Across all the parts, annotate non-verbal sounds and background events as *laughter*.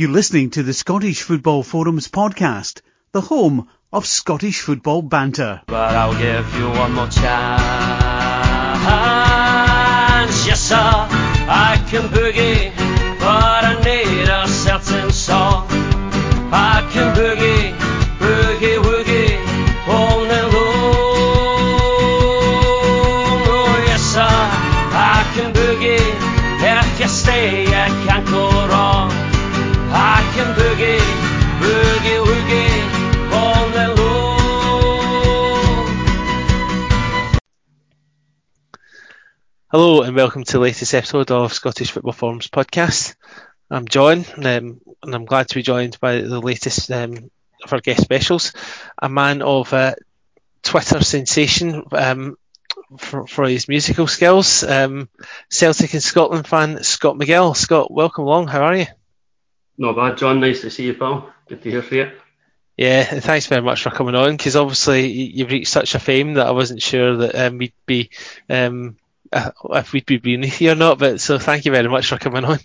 You're listening to the Scottish Football Forums podcast, the home of Scottish football banter. But I'll give you one more chance. Yes, sir, I can boogie, but I need a certain song. I can boogie, Hello and welcome to the latest episode of Scottish Football Forums podcast. I'm John um, and I'm glad to be joined by the latest um, of our guest specials, a man of uh, Twitter sensation um, for, for his musical skills, um, Celtic and Scotland fan Scott McGill. Scott, welcome along. How are you? Not bad, John. Nice to see you, pal. Good to hear from you. Yeah, and thanks very much for coming on because obviously you've reached such a fame that I wasn't sure that um, we'd be um, if we'd be beneath you or not. But so thank you very much for coming on.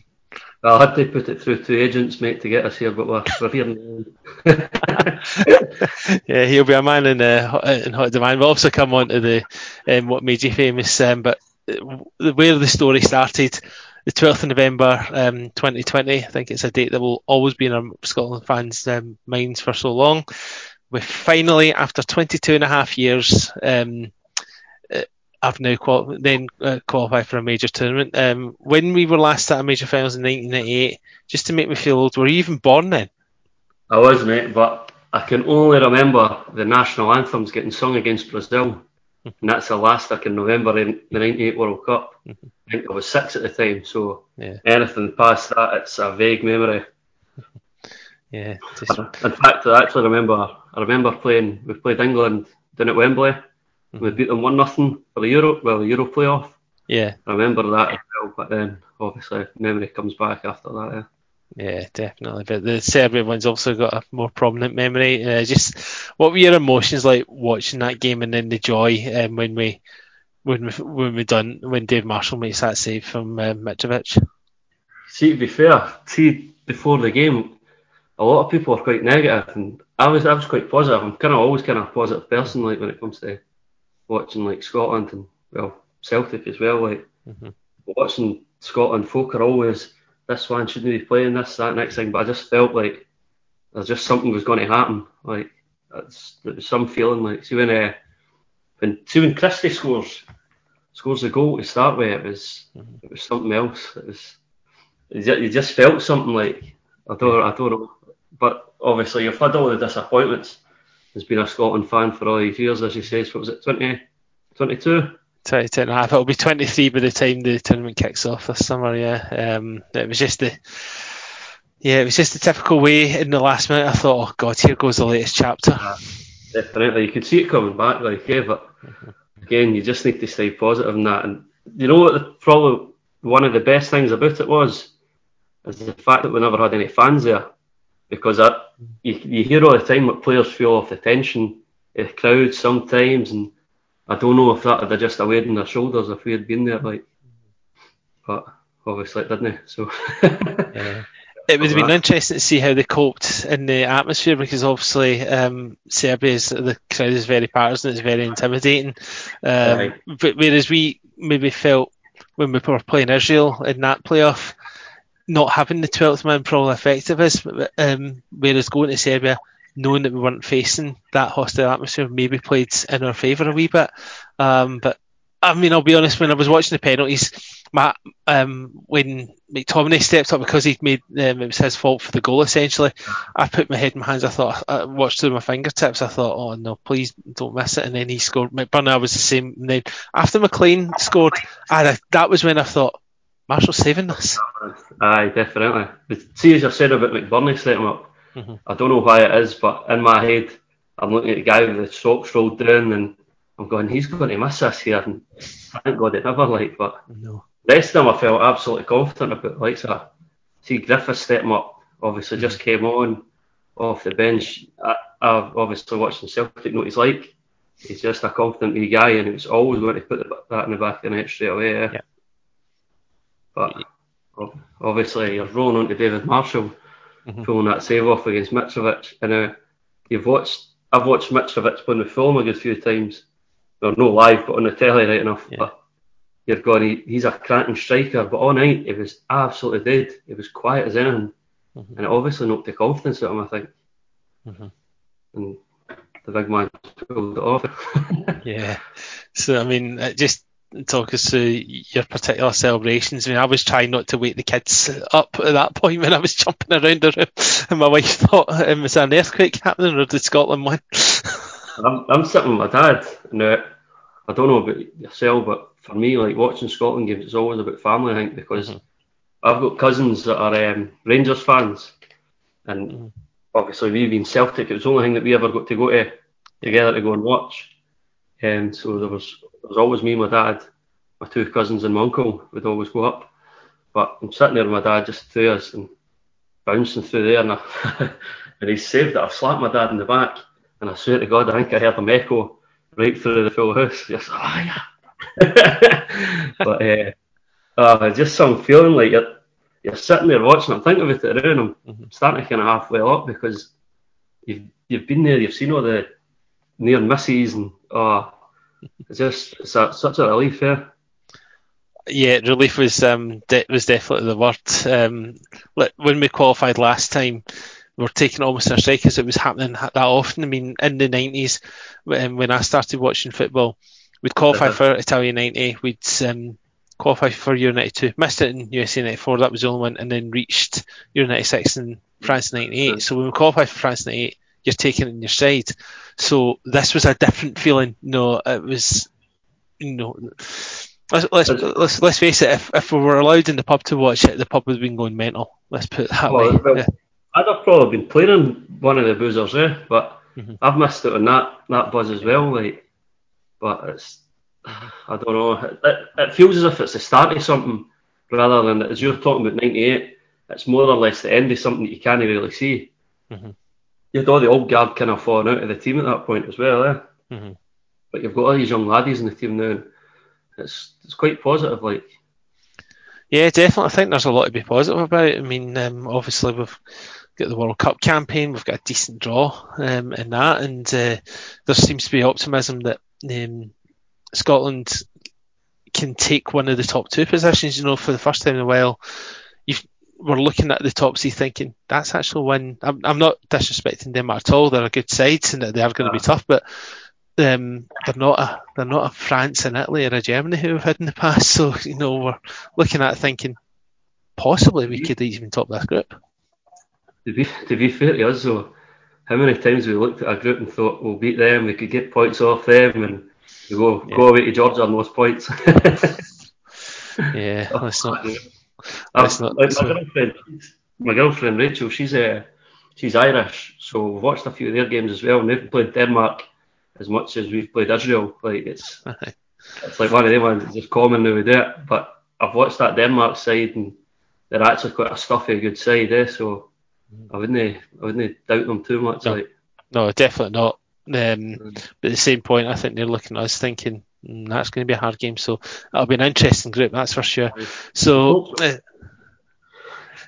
I had to put it through two agents, mate, to get us here, but we're, we're here now. *laughs* yeah, he'll be a man in, uh, hot- in hot demand. We'll also come on to the um, what made you famous, um, but uh, where the story started, the 12th of November um, 2020. I think it's a date that will always be in our Scotland fans' um, minds for so long. We finally, after 22 and a half years, um, uh, I've now qual- then uh, qualified for a major tournament. Um, when we were last at a major finals in 1998, just to make me feel old, were you even born then? I was, mate, but I can only remember the national anthems getting sung against Brazil. And that's the last I can remember in the 98 World Cup. I think I was six at the time, so Yeah. anything past that, it's a vague memory. *laughs* Yeah, just In fact, I actually remember, I remember playing, we played England down at Wembley. We beat them 1 nothing for the Euro, well, the Euro playoff. yeah. I remember that as well, but then obviously memory comes back after that. Yeah. Yeah, definitely. But the Serbian one's also got a more prominent memory. Uh, just what were your emotions like watching that game, and then the joy um, when we when we when we done when Dave Marshall makes that save from uh, Mitrovic. See, to be fair, see before the game, a lot of people are quite negative, and I was I was quite positive. I'm kind of always kind of a positive person, like when it comes to watching like Scotland and well Celtic as well. Like watching Scotland, folk are always this one shouldn't be playing this that next thing, but I just felt like there's just something was going to happen. Like it's, there was some feeling like see when uh, when see when Christie scores scores a goal to start with, it was it was something else. It was you you just felt something like I don't I don't know, but obviously you've had all the disappointments. As been a Scotland fan for all these years, as you say, what was it, 20, 22? 22 and a half. It'll be 23 by the time the tournament kicks off this summer. Yeah, um, it was just the yeah, it was just the typical way in the last minute. I thought, oh god, here goes the latest chapter. Definitely, you could see it coming back, like yeah, but again, you just need to stay positive in that. And you know what? The, probably one of the best things about it was is the fact that we never had any fans there, because I, you, you hear all the time that players feel off the tension of the crowd sometimes, and I don't know if that would have just a weight on their shoulders if we had been there, like. But obviously it didn't. So *laughs* It would have been interesting to see how they coped in the atmosphere because obviously um, Serbia's the crowd is very partisan, it's very intimidating. Um, Right. But whereas we maybe felt when we were playing Israel in that playoff, not having the 12th man probably affected us. Um, whereas going to Serbia, knowing that we weren't facing that hostile atmosphere, maybe played in our favour a wee bit. Um, but I mean, I'll be honest. When I was watching the penalties, my um, when McTominay stepped up because he'd made um, it was his fault for the goal. Essentially, I put my head in my hands. I thought I watched through my fingertips. I thought, oh no, please don't miss it. And then he scored. McBurney I was the same. And then after McLean scored, I, that was when I thought Marshall's saving this. Aye, definitely. But see, as you said about McBurney setting him up, Mhm. I don't know why it is, but in my head, I'm looking at the guy with the socks rolled down, and I'm going, he's going to miss us here. And thank God it never, like, but No. the rest of them I felt absolutely confident about. Like, so, see, Griffiths stepping up, obviously just came on off the bench. I, I've obviously watched the Celtic know what he's like. He's just a confident wee guy, and he was always going to put the, that in the back of the net straight away. Yeah. But obviously, you're rolling on to David Marshall. pulling that save off against Mitrovic. And uh, you've watched, I've watched Mitrovic playing with Fulham a good few times. Well, no live, but on the telly, right enough. Yeah. But you're going, he, he's a cracking striker. But all night, it was absolutely dead. It was quiet as anything. Mhm. And it obviously knocked the confidence out of him, I think. Mhm. And the big man pulled it off. *laughs* Yeah. So I mean, uh, just talk us through your particular celebrations. I mean, I was trying not to wake the kids up at that point when I was *laughs* jumping around the room, and my wife thought, um, "Was there an earthquake happening, or did Scotland win?" *laughs* I'm, I'm sitting with my dad. Now, I don't know about yourself, but for me, like watching Scotland games, it's always about family, I think, because Mhm. I've got cousins that are um, Rangers fans, and Mhm. obviously we being Celtic, it was the only thing that we ever got to go to together to go and watch. And so there was there was always me, my dad, my two cousins, and my uncle would always go up. But I'm sitting there with my dad just through us and bouncing through there, and, I, *laughs* and he saved it. I've slapped my dad in the back, and I swear to God, I think I heard him echo right through the full house. *laughs* Just, ah, yeah. *laughs* but uh, uh, just some feeling like you're, you're sitting there watching. I'm thinking about it around. I'm Mhm. starting to kind of half well up because you've you've been there, you've seen all the near misses, and oh, it's just it's a, such a relief. Yeah. Yeah, relief was um de- was definitely the word. Um, like when we qualified last time, we were taking almost our strike as it was happening that often. I mean, in the nineties, when when I started watching football, we'd qualify Uh-huh. for Italia ninety, we'd um, qualify for Euro ninety two, missed it in USA ninety four, that was the only one, and then reached Euro ninety six and France ninety eight. So when we qualified for France ninety eight, you're taking it in your side. So this was a different feeling. No, it was, you know. Let's, let's let's let's face it. If if we were allowed in the pub to watch it, the pub would have been going mental. Let's put it that Well, way. well, Yeah. I'd have probably been playing in one of the boozers there, but Mhm. I've missed out on that that buzz as well. Like, but it's *sighs* I don't know. It, it, it feels as if it's the start of something rather than as you're talking about '98. It's more or less the end of something that you can't really see. Mhm. You had all the old guard kind of falling out of the team at that point as well, eh? Mhm. But you've got all these young laddies in the team now. It's it's quite positive. Like, Yeah, definitely. I think there's a lot to be positive about. I mean, um, obviously we've got the World Cup campaign. We've got a decent draw um, in that, and uh, there seems to be optimism that um, Scotland can take one of the top two positions. You know, for the first time in a while, we're looking at the top seed thinking that's actually when I'm, I'm not disrespecting them at all. They're a good side and they are going to be tough, but um, they're not a they're not a France and Italy or a Germany who we've had in the past. *laughs* So you know, we're looking at thinking possibly we could even top this group. to be to be fair to us though, how many times we looked at a group and thought we'll beat them, we could get points off them, and we go Yeah. go away to Georgia on those points. *laughs* Yeah, let's not. I've- not- like my girlfriend, my girlfriend Rachel, she's uh, she's Irish, so we've watched a few of their games as well, and they've played Denmark as much as we've played Israel. Like it's *laughs* it's like one of them ones that's just common now do it. But I've watched that Denmark side, and they're actually quite a stuffy, good side, eh? So I wouldn't I wouldn't doubt them too much. No. Like No, definitely not. Um, but at the same point, I think they're looking at us thinking mm, that's going to be a hard game. So it'll be an interesting group, that's for sure. So, uh,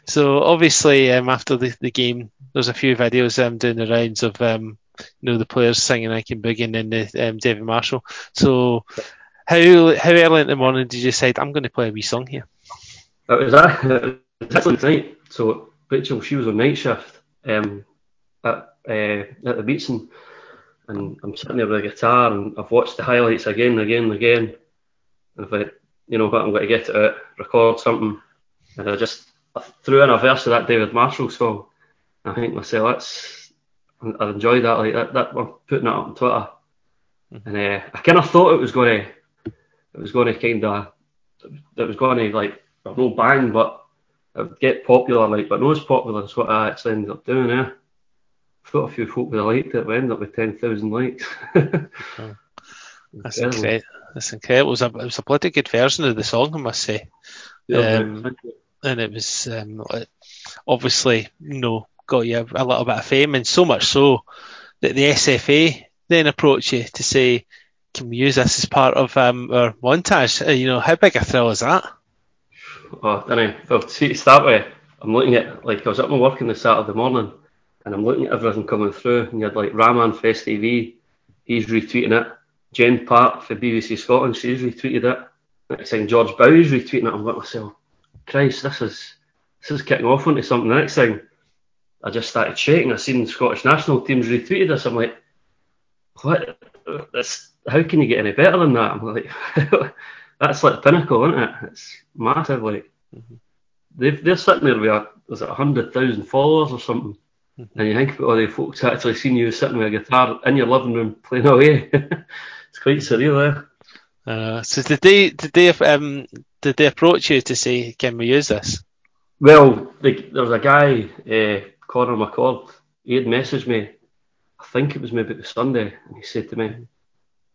so obviously, um, after the, the game, there's a few videos um, doing the rounds of um, you know the players singing "I Can Boogie" and then the um, David Marshall. So, how how early in the morning did you decide I'm going to play a wee song here? That was, *laughs* it was actually tonight. So Rachel, she was on night shift um, at uh, at the Beatson, and I'm sitting there with a guitar, and I've watched the highlights again and again and again. And if I, you know what, I'm going to get it out, record something, and I just I threw in a verse of that David Marshall song. I think myself, that's I enjoyed that. Like that, that I'm putting it up on Twitter, and uh, I kind of thought it was going to, it was going to kind of, it was going to like no bang, but it would get popular, like, but not as popular as what I actually ended up doing, eh? I thought a few folk would have liked it, we ended up with 10,000 likes. *laughs* That's Incredible. That's incredible. It was a it was a bloody good version of the song, I must say. Yeah, Um, and it was um, obviously you know got you a, a little bit of fame, and so much so that the SFA then approached you to say, "Can we use this as part of um, our montage?" Uh, you know, how big a thrill is that? Oh, I know. Well, see, to start with, I'm looking at like I was at my work on the Saturday morning, and I'm looking at everything coming through, and you had like Raman Fest TV, he's retweeting it. Jen Park for BBC Scotland, she's retweeted it. Next thing, George Bowie's retweeting it. I'm like myself, Christ, this is this is kicking off into something. The next thing, I just started shaking. I seen the Scottish national teams retweeted this. I'm like, what? How can you get any better than that? I'm like, *laughs* that's like the pinnacle, isn't it? It's massive. Like, mm-hmm. they've, they're sitting there with a, was it hundred thousand followers or something? Mm-hmm. And you think about all the folks actually seeing you sitting with a guitar in your living room playing away. *laughs* it's quite surreal, eh? Uh, so did they did they um did they approach you to say can we use this? Well, the, there was a guy, uh, Connor McCord. He had messaged me. I think it was maybe the Sunday, and he said to me,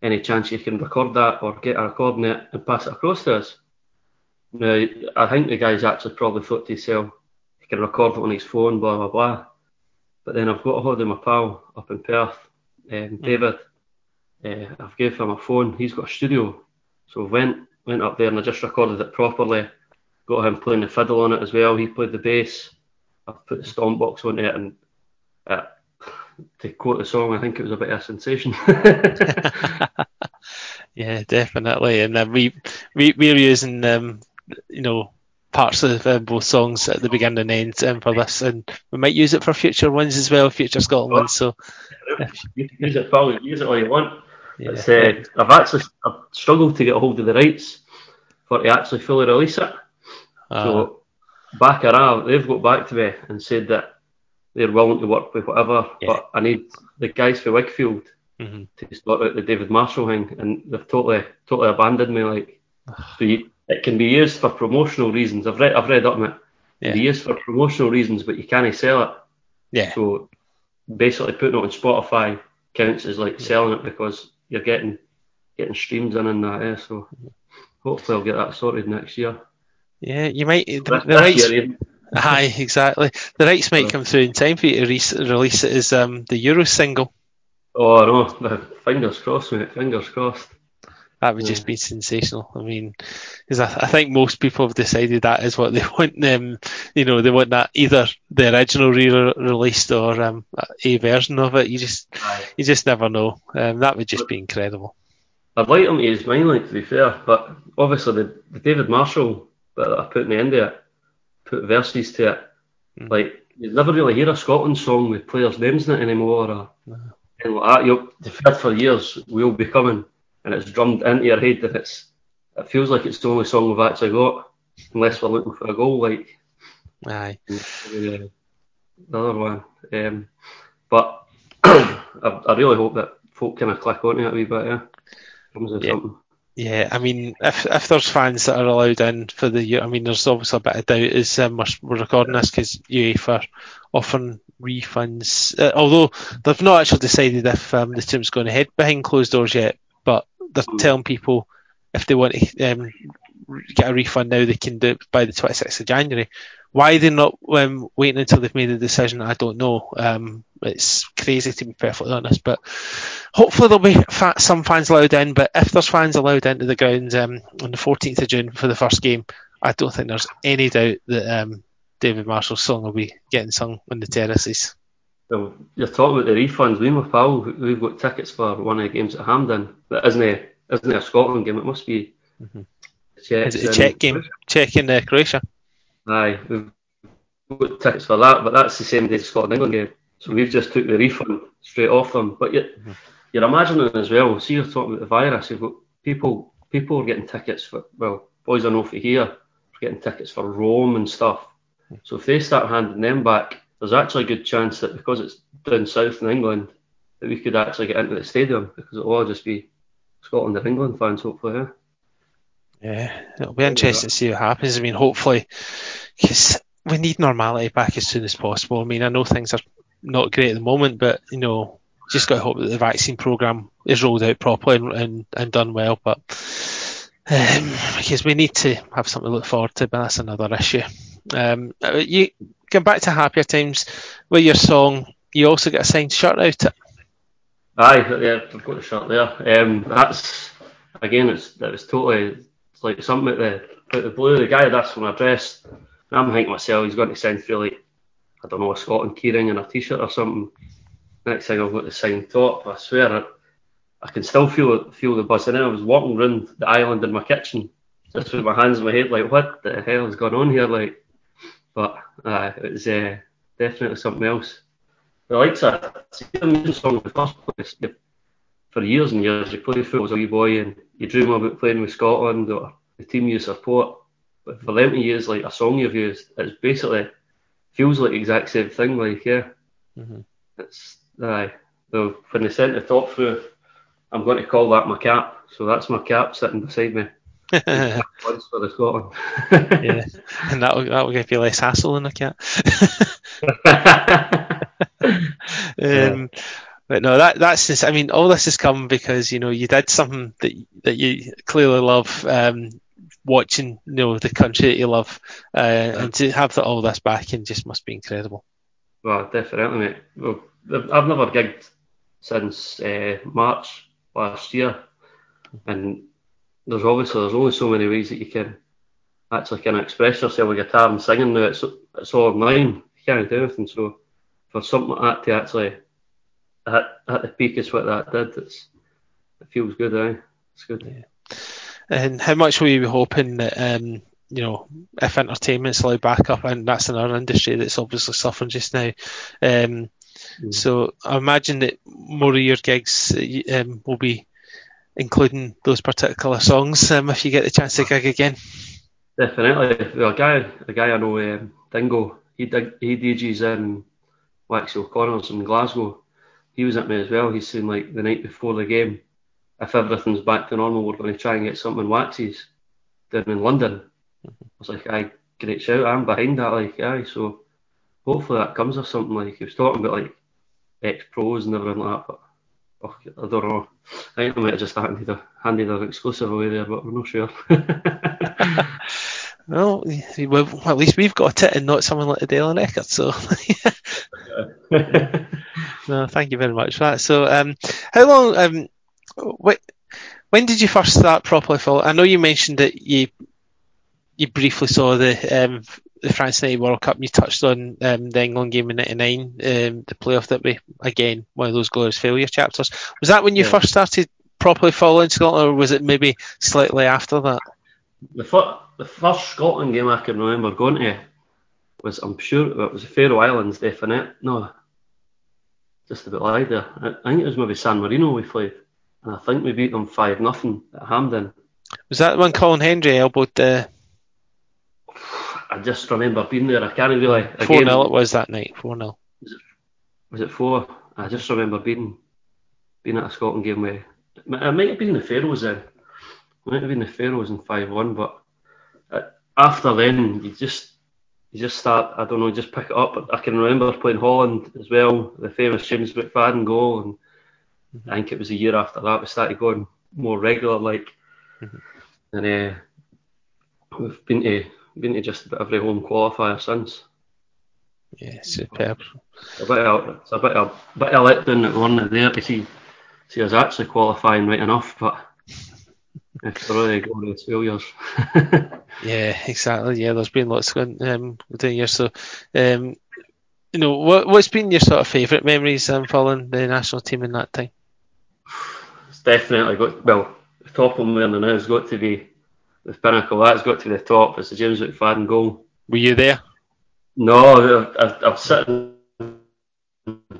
"Any chance you can record that or get a recording it and pass it across to us?" Now, I think the guy's actually probably thought to himself, he can record it on his phone, blah blah blah. But then I've got a hold of my pal up in Perth, um, David. Uh, I've gave him a phone. He's got a studio, so went went up there and I just recorded it properly. Got him playing the fiddle on it as well. He played the bass. I put the stomp box on it, and uh, to quote the song, I think it was a bit of a sensation. *laughs* *laughs* yeah, definitely. And uh, we we we're using um, you know parts of uh, both songs at the beginning and end um, for this, and we might use it for future ones as well, future Scotland ones. So use it, pal. Use it all you want. Yeah. Uh, I've actually I've struggled to get a hold of the rights for to actually fully release it. Uh, so Baccara, they've got back to me and said that they're willing to work with whatever, yeah. but I need the guys for Wakefield mm-hmm. to sort out the David Marshall thing, and they've totally totally abandoned me. Like, so you, it can be used for promotional reasons. I've read I've read up on it. Yeah. It can be used for promotional reasons, but you can't sell it. Yeah. So basically, putting it on Spotify counts as like selling it because you're getting getting streams in and that. Yeah. So hopefully, I'll get that sorted next year. Yeah, you might. The, the rights. Aye, exactly. The rights might come through in time for you to re- release it as um, the Euro single. Oh no! *laughs* Fingers crossed, mate. Fingers crossed. That would yeah. just be sensational. I mean, because I, I, think most people have decided that is what they *laughs* want. Them, you know, they want that either the original re-released or um, a version of it. You just, Aye. you just never know. Um, that would just be incredible. I'd like him to use mine, like to be fair, but obviously the, the David Marshall bit that I put in the end of it, put verses to it. Mm. Like you never really hear a Scotland song with players' names in it anymore, or no. anything like that. Heard for years we'll be coming and it's drummed into your head that it's it feels like it's the only song we've actually got, unless we're looking for a goal, like aye, the other one. Um, but *clears throat* I, I, really hope that folk kind of click onto it a wee bit, yeah. yeah. Yeah, I mean, if if there's fans that are allowed in for the I mean, there's obviously a bit of doubt as um, we're, we're recording this because UEFA often refunds, uh, although they've not actually decided if um, the team's going ahead behind closed doors yet they're telling people if they want to um, get a refund now, they can do it by the 26th of January. Why they're not um, waiting until they've made a decision, I don't know. Um, it's crazy to be perfectly honest, but hopefully there'll be fa- some fans allowed in. But if there's fans allowed into the ground um, on the 14th of June for the first game, I don't think there's any doubt that um, David Marshall's song will be getting sung on the terraces. Well, you're talking about the refunds. We my pal, we've got tickets for one of the games at Hampden. But isn't it, isn't it a Scotland game? It must be. Mm-hmm. Is it a Czech game? Czech in uh, Croatia. Aye, we've got tickets for that, but that's the same day as Scotland England game. So we've just took the refund straight off them. But you're, mm-hmm. you're imagining as well. See, you're talking about the virus. You've got people. People are getting tickets for. Well, boys are know for here getting tickets for Rome and stuff. Mm-hmm. So if they start handing them back, there's actually a good chance that because it's down south in England, that we could actually get into the stadium because it'll all just be Scotland and England fans, hopefully. Yeah, yeah it'll be interesting to see what happens. I mean, hopefully, because we need normality back as soon as possible. I mean, I know things are not great at the moment, but you know, just got to hope that the vaccine program is rolled out properly and, and, and done well. But um, because we need to have something to look forward to, but that's another issue. Um, uh, you come back to happier times with your song. You also get a signed shirt out it. Aye, yeah, I've got the shirt there. Um, that's again, it's it was totally it's like something at the out the blue. The guy had asked for my address I'm thinking myself, he's going to send through like, I don't know, a Scotland keyring and a t-shirt or something. Next thing I've got the signed top. I swear, I, I can still feel feel the buzz. And then I was walking around the island in my kitchen, just with my hands in my head, like, what the hell is going on here? Like, but uh, it was uh, definitely something else. The likes of the music song in the first place. You, for years and years, you played football as a wee boy and you dream about playing with Scotland or the team you support. But for them to use like a song you've used, it's basically feels like the exact same thing. Like yeah, Mm-hmm. it's aye. So when they sent the top through, I'm going to call that my cap. So that's my cap sitting beside me. *laughs* Once for the Scotland. *laughs* yeah, and that'll that'll give you less hassle than a cat. *laughs* um, but no, that that's just. I mean, all this has come because you know you did something that that you clearly love. Um, watching, you know, the country that you love, uh, and to have the, all this backing just must be incredible. Well, definitely, mate. Well, I've never gigged since uh, March last year, and there's obviously there's only so many ways that you can actually kind of express yourself with guitar and singing. Now it's it's all online. You can't do anything. So for something like that to actually at, hit the peak is what that did. It's it feels good, eh? It's good. Yeah. And how much were you hoping that um, you know if entertainment's allowed back up, and that's another industry that's obviously suffering just now. Um, Mm. So I imagine that more of your gigs um, will be including those particular songs um, if you get the chance to gig again. Definitely. Well, a guy, a guy I know, um, Dingo, he dig, he DJs in Waxy O'Connor's in Glasgow. He was at me as well. He's saying like the night before the game, if everything's back to normal, we're going to try and get something in Waxy's down in London. I was like, aye, great shout. I'm behind that. Like, aye. So hopefully that comes or something. Like he was talking about like ex pros and everything like that. But oh, I don't know. I think might have just handed, a, handed an exclusive away there, but we're not sure. *laughs* Well, well, at least we've got it and not someone like the Daily Record. So, *laughs* no, thank you very much for that. So, um, how long? Um, wh- when did you first start properly follow? I know you mentioned that you you briefly saw the um, the France 90 World Cup. You touched on um, the England game in '99, um, the playoff that we again one of those glorious failure chapters. Was that when you Yeah. first started properly following Scotland, or was it maybe slightly after that? The, fir- the first Scotland game I can remember going to was, I'm sure it was the Faroe Islands, definite. No, just a bit lied there. I, I think it was maybe San Marino we played, and I think we beat them five nothing at Hampden. Was that when Colin Hendry elbowed the I just remember being there. I can't really. four Again, 0 It was that night, four 0 was it four? I just remember being being at a Scotland game where I might have been in the Faroes then. It might have been the Faroes in five one, but uh, after then you just you just start. I don't know, just pick it up. I can remember playing Holland as well, the famous James McFadden goal, and I think it was a year after that we started going more regular, like, and uh, we've been to been to just about every home qualifier since. Yeah, superb. a bit of, it's a bit of, bit of letdown that we weren't there to see see us actually qualifying right enough, but *laughs* it's really glorious failures. *laughs* Yeah, exactly. Yeah, there's been lots going um doing here. So, um, you know, what what's been your sort of favourite memories um, following the national team in that time? it's definitely got well, the top of me now has got to be the pinnacle. That's got to the top. It's the James McFadden goal. Were you there? No, I, I, I'm sitting.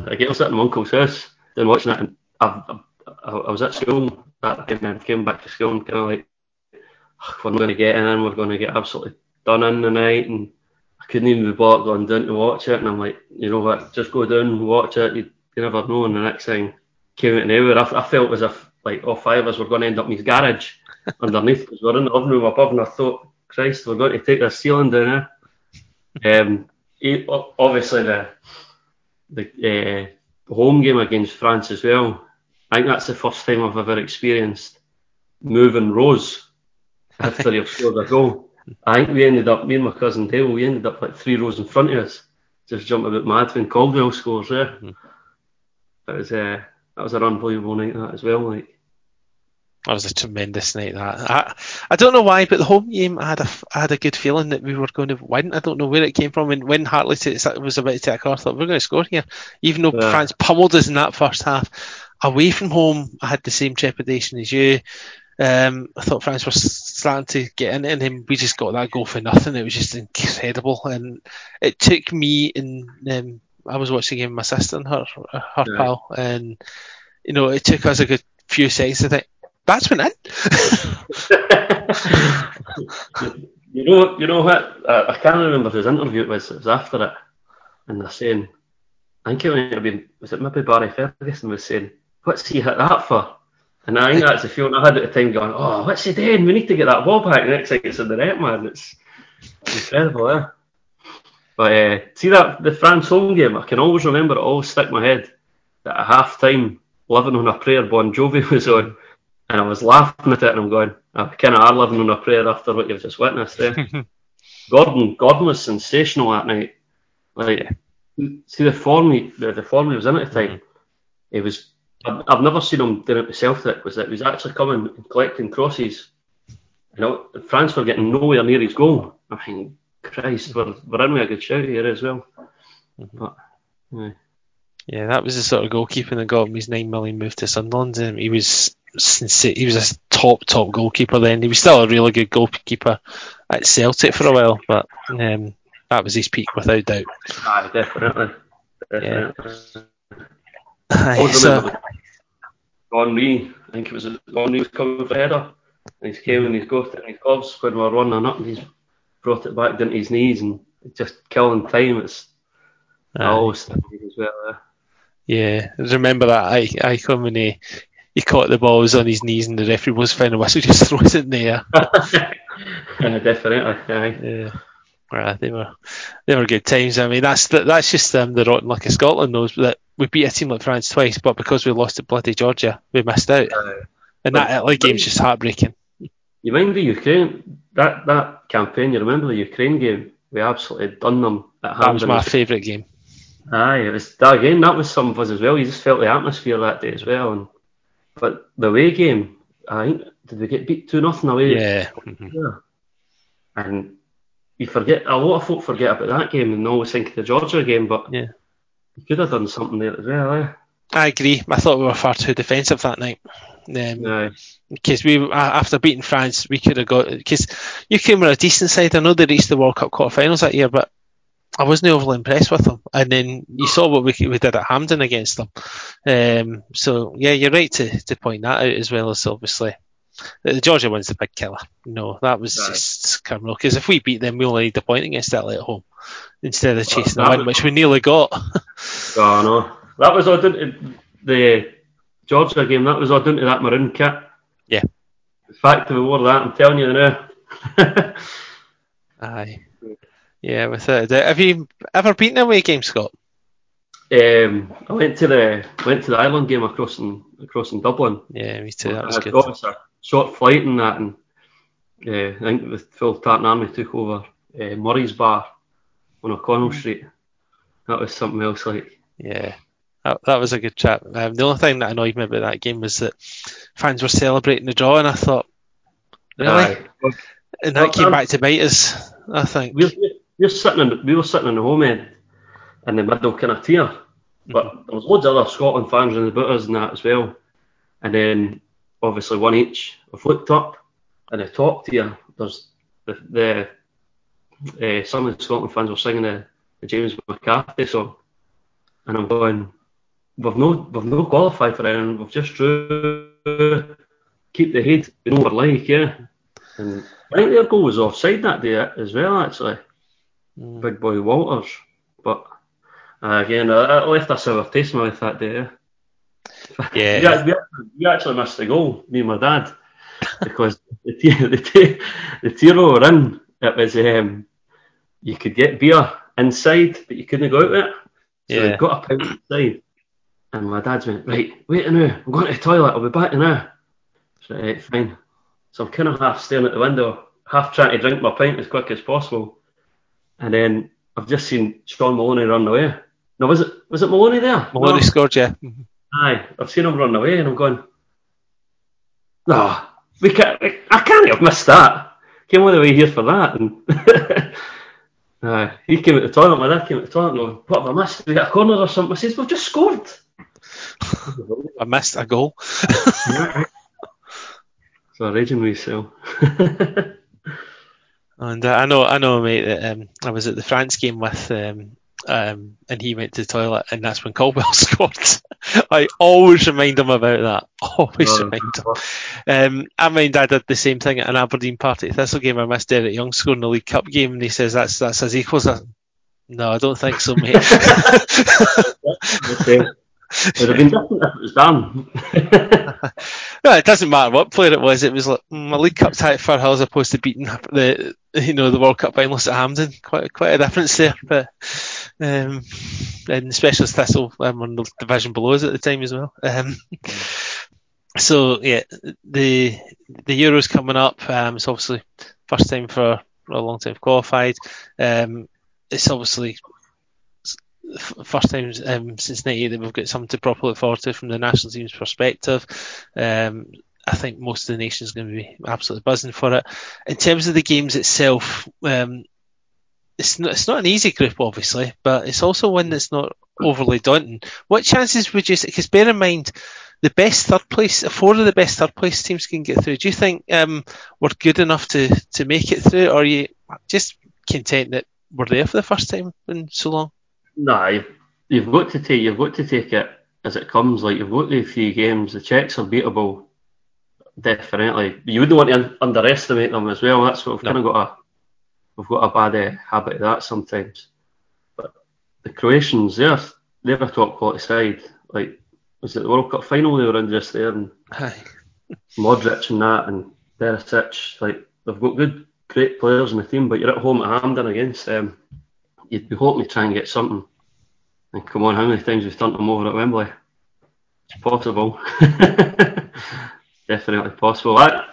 I get sitting in my uncle's house and watching it, and I, I, I was at school that day, and then came back to school and kind of like, "Ugh, we're not going to get in, and we're going to get absolutely done in the night, and I couldn't even be bothered going down to watch it, and I'm like, you know what, just go down and watch it. You, you never know. And the next thing came out nowhere. I, I felt as if like all five of us were going to end up in his garage underneath because we're in the oven room above, and I thought, Christ, we're going to take this ceiling down here. Um, obviously the the uh, home game against France as well. I think that's the first time I've ever experienced moving rows after you've scored a goal. I think we ended up, me and my cousin Dale, we ended up like three rows in front of us, just jumping about mad when Caldwell scores there. That was uh, that was an unbelievable night that as well. Like That was a tremendous night. That I, I don't know why, but the home game I had a I had a good feeling that we were going to win. I don't know where it came from. And when Hartley was about to take a car, I thought we're going to score here, even though Yeah. France pummeled us in that first half. Away from home, I had the same trepidation as you. Um, I thought France were starting to get in, and then we just got that goal for nothing. It was just incredible, and it took me and um, I was watching the game with my sister and her her Yeah. pal, and you know it took us a good few seconds to think that's went in. you know, you know what? I, I can't remember whose interview it was. It was after it, and they're saying, I think it might have been, was it maybe Barry Ferguson was saying, "What's he hit that for?" And I think that's the feeling I had at the time, going, "Oh, what's he doing? We need to get that ball back." Next thing it's in the net, man. It's incredible, eh? But uh, see that the France home game, I can always remember it. Always stick my head that at half time, living on a prayer, Bon Jovi *laughs* was on, and I was laughing at it, and I'm going, "I kind of are living on a prayer after what you've just witnessed." there. *laughs* Gordon, Gordon was sensational that night. Like, see the form he, the, the form he was in at the time. He was. I've, I've never seen him doing it with Celtic. Was that he was actually coming and collecting crosses. You know, France were getting nowhere near his goal. I mean, Christ, we're, we're in with a good shout here as well. But aye. Yeah, that was the sort of goalkeeping that got him his nine million move to Sunderland. Um, he was he was a top top goalkeeper then. He was still a really good goalkeeper at Celtic for a while, but um, that was his peak without doubt. Aye, definitely. Definitely. Aye, *laughs* so- Henry, I think it was Henry was coming for a header. And he's came and he's got it in his gloves when we were running up and he's brought it back down to his knees and just killing time. It's I always think as well. Yeah, remember that I icon when he, he caught the ball, was on his knees, and the referee was final whistle, *laughs* just throws it in the air. *laughs* Yeah, definitely. Aye. Yeah. Right, they were they were good times. I mean, that's the, that's just um, the rotten luck of Scotland knows that we beat a team like France twice, but because we lost to bloody Georgia, we missed out. And that Italy game's just heartbreaking. You mind the Ukraine that that campaign? You remember the Ukraine game? We absolutely done them at That was my favourite game. Aye, it was that again. That was some of us as well. You just felt the atmosphere that day as well. And but the away game, I think did we get beat two nothing away? Yeah. Mhm. Yeah. And you forget a lot of folk forget about that game and always think of the Georgia game, but Yeah. you could have done something there as well. Eh? I agree. I thought we were far too defensive that night. Um, Aye. because we after beating France, we could have got because Ukraine were a decent side. I know they reached the World Cup quarterfinals that year, but I wasn't overly impressed with them. And then you saw what we we did at Hampden against them. Um, so yeah, you're right to, to point that out as well as obviously the Georgia one's the big killer. No, that was Right. just criminal because if we beat them, we only need the point against Italy at home instead of chasing the win, was- which we nearly got. *laughs* Oh no, that was to the Georgia game. That was all down to that maroon kit. Yeah. The fact that we wore that, I'm telling you now. *laughs* Aye. Yeah, without a doubt. Have you ever beaten away game, Scott? um, I went to the went to the Ireland game across in across in Dublin. Yeah, me too. That was good. obviously a short flight in that, and uh, I think the full Tartan Army took over uh, Murray's Bar on O'Connell Street. That was something else. Like Yeah, that, that was a good chat. Um, the only thing that annoyed me about that game was that fans were celebrating the draw, and I thought, really? Aye. and Well, that came um, back to bite us. I think. we're, we're sitting in we were sitting in the home end in the middle kind of tier, but there was loads of other Scotland fans in the us and that as well. And then obviously one each. I've looked up in the top tier. There's the, the uh, some of the Scotland fans were singing the, the James McCarthy song, and I'm going, we've no we've no qualified for anything. We've just drew, keep the head, you know we're like, yeah. And I think their goal was offside that day as well, actually. Mm. Big boy Walters. But uh, again, I, I left a sour taste in my mouth that day. eh. *laughs* Yeah. we, actually, we actually missed the goal, me and my dad, because *laughs* the tier, the tier, the tier we were in, it was um, you could get beer inside, but you couldn't go out with it. So Yeah. got a pint inside, and my dad's went right. Wait a minute, I'm going to the toilet. I'll be back now. So right, fine. So I'm kind of half staring at the window, half trying to drink my pint as quick as possible, and then I've just seen Shaun Maloney run away. No, was it was it Maloney there? Maloney No. scored, yeah. Aye, I've seen him run away, and I'm going. No, we can't, I can't have missed that. Came all the way here for that. And *laughs* uh, he came out the toilet, my dad came out the toilet and going, what have I missed? We got a corner or something? I says, we've just scored. *laughs* I missed a goal. *laughs* so raging cell. And uh, I know, I know, mate. That um, I was at the France game with, um, um, and he went to the toilet, and that's when Caldwell *laughs* scored. I always remind him about that. Always Oh, remind him. Um, I mind I did the same thing at an Aberdeen Partick Thistle game. I missed Derek Young scoring the League Cup game, and he says that's that's his equals. I, no, I don't think so, mate. *laughs* It would have been different if it was done. *laughs* *laughs* No, it doesn't matter what player it was. It was like mm, a League Cup tie at Firhill as opposed to beating the you know the World Cup finalists at Hampden. Quite quite a difference there. But um, and Specialist Thistle um, on the division below us at the time as well. Um, *laughs* so yeah, the the Euros coming up. Um, it's obviously first time for a long time qualified. Um, it's obviously first time um, since '98 that we've got something to properly look forward to from the national team's perspective. Um, I think most of the nation is going to be absolutely buzzing for it. In terms of the games itself, um, it's not, it's not an easy group, obviously, but it's also one that's not overly daunting. What chances would you? Because bear in mind, the best third place, four of the best third place teams can get through. Do you think um, we're good enough to, to make it through, or are you just content that we're there for the first time in so long? Nah, you've, you've got to take you've got to take it as it comes. Like you've got the few games. The Czechs are beatable, definitely. You wouldn't want to un- underestimate them as well. That's what we've No. kind of got a we've got a bad uh, habit of that sometimes. But the Croatians, they're they're a top quality side. Like was it the World Cup final they were in just there and Modric and that and Perisic, like they've got good, great players in the team, but you're at home at Hampden against them. You'd be hoping to try and get something. And come on, how many times we've turned them over at Wembley? It's possible. *laughs* Definitely possible. I,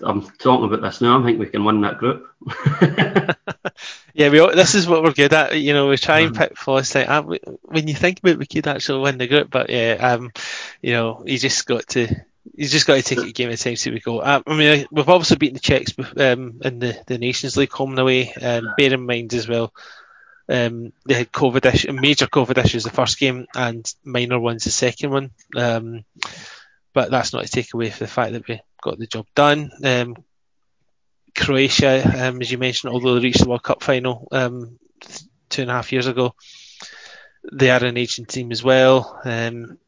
I'm talking about this now. I think we can win that group. *laughs* Yeah, we. all- This is what we're good at. You know, we try and pick flaws. Like, uh, when you think about, it, we could actually win the group. But yeah, um, you know, you just got to. You just got to take it a game at a time. See we go. Uh, I mean, we've obviously beaten the Czechs um, in the, the Nations League home and away. Um, bear in mind as well, um, they had COVID issue, major COVID issues the first game and minor ones the second one. Um, but that's not to take away from the fact that we got the job done. Um, Croatia, um, as you mentioned, although they reached the World Cup final um, two and a half years ago, they are an aging team as well. Um,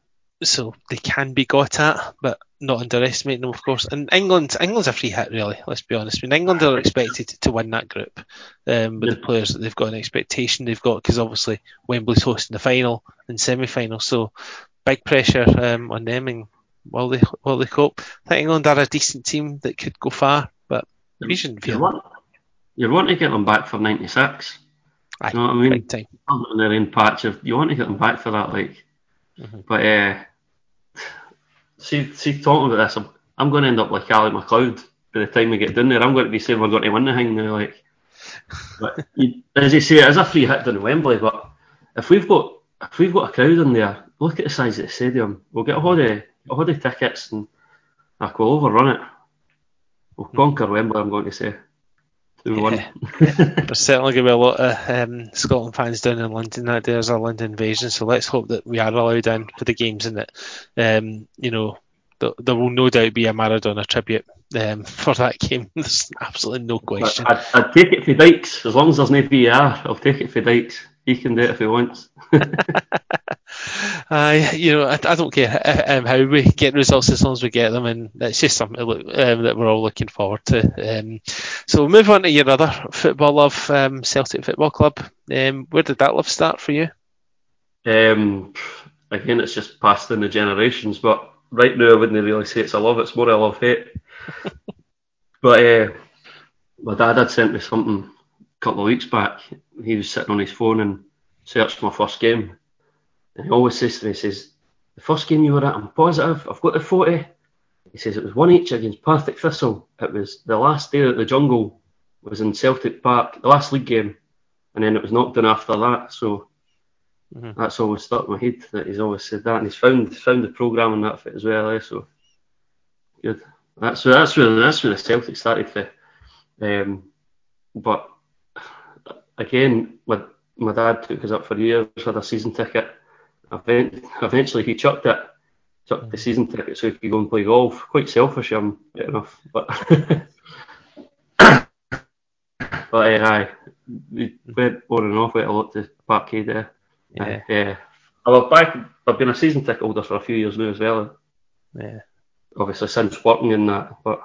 so they can be got at, but not underestimating them, of course. And England, England's a free hit, really. Let's be honest. I mean, England are expected to win that group um, with the players that they've got, an expectation they've got, because obviously Wembley's hosting the final and semi-final, so big pressure um, on them. And will they will they cope? I think England are a decent team that could go far, but we shouldn't You're want, you're wanting to get them back for 96. Aye, You know what I mean? big time. on their own patch. Of, you want to get them back for that, like. Mhm. But uh, see, see, talking about this, I'm, I'm going to end up like Ally MacLeod by the time we get down there. I'm going to be saying we're going to win the thing now, like. But *laughs* you, as you say, it is a free hit down in Wembley. But if we've got if we've got a crowd in there, look at the size of the stadium. We'll get a whole of, a whole of tickets and like, we'll overrun it. We'll conquer Wembley. I'm going to say. Two one. There's *laughs* certainly going to be a lot of um, Scotland fans down in London that day. There's a London invasion, so let's hope that we are allowed in for the games and that, um, you know, th- there will no doubt be a Maradona tribute um, *laughs* for that game. There's absolutely no question. I'd, I'd take it for Dykes as long as there's no VAR. I'll take it for Dykes. He can do it if he wants. *laughs* I, you know, I, I don't care um, how we get results as long as we get them, and it's just something to look, um, that we're all looking forward to. Um, so we'll move on to your other football love, um, Celtic Football Club. Um, where did that love start for you? Um, again, it's just passed in the generations, but right now I wouldn't really say it's a love. It's more a love hate. *laughs* but uh, my dad had sent me something a couple of weeks back. He was sitting on his phone and searched my first game. And he always says to me, he says, the first game you were at, I'm positive, I've got the photo. He says it was one each against Partick Thistle. It was the last day that the jungle was in Celtic Park, the last league game, and then it was knocked down after that. So Mhm. that's always stuck in my head that he's always said that, and he's found found the programme and that fit as well. Eh, so good. That's where that's where that's where the Celtic started for. Um, but again, my my dad took us up for years with a season ticket. Eventually, he chucked it, chucked the season ticket so he could go and play golf. Quite selfish, I'm fair enough, but *laughs* but uh, aye, we went on and off went a lot to Parkhead there. Yeah. Yeah. I've back. I've been a season ticket holder for a few years now as well. Yeah. Obviously since working in that, but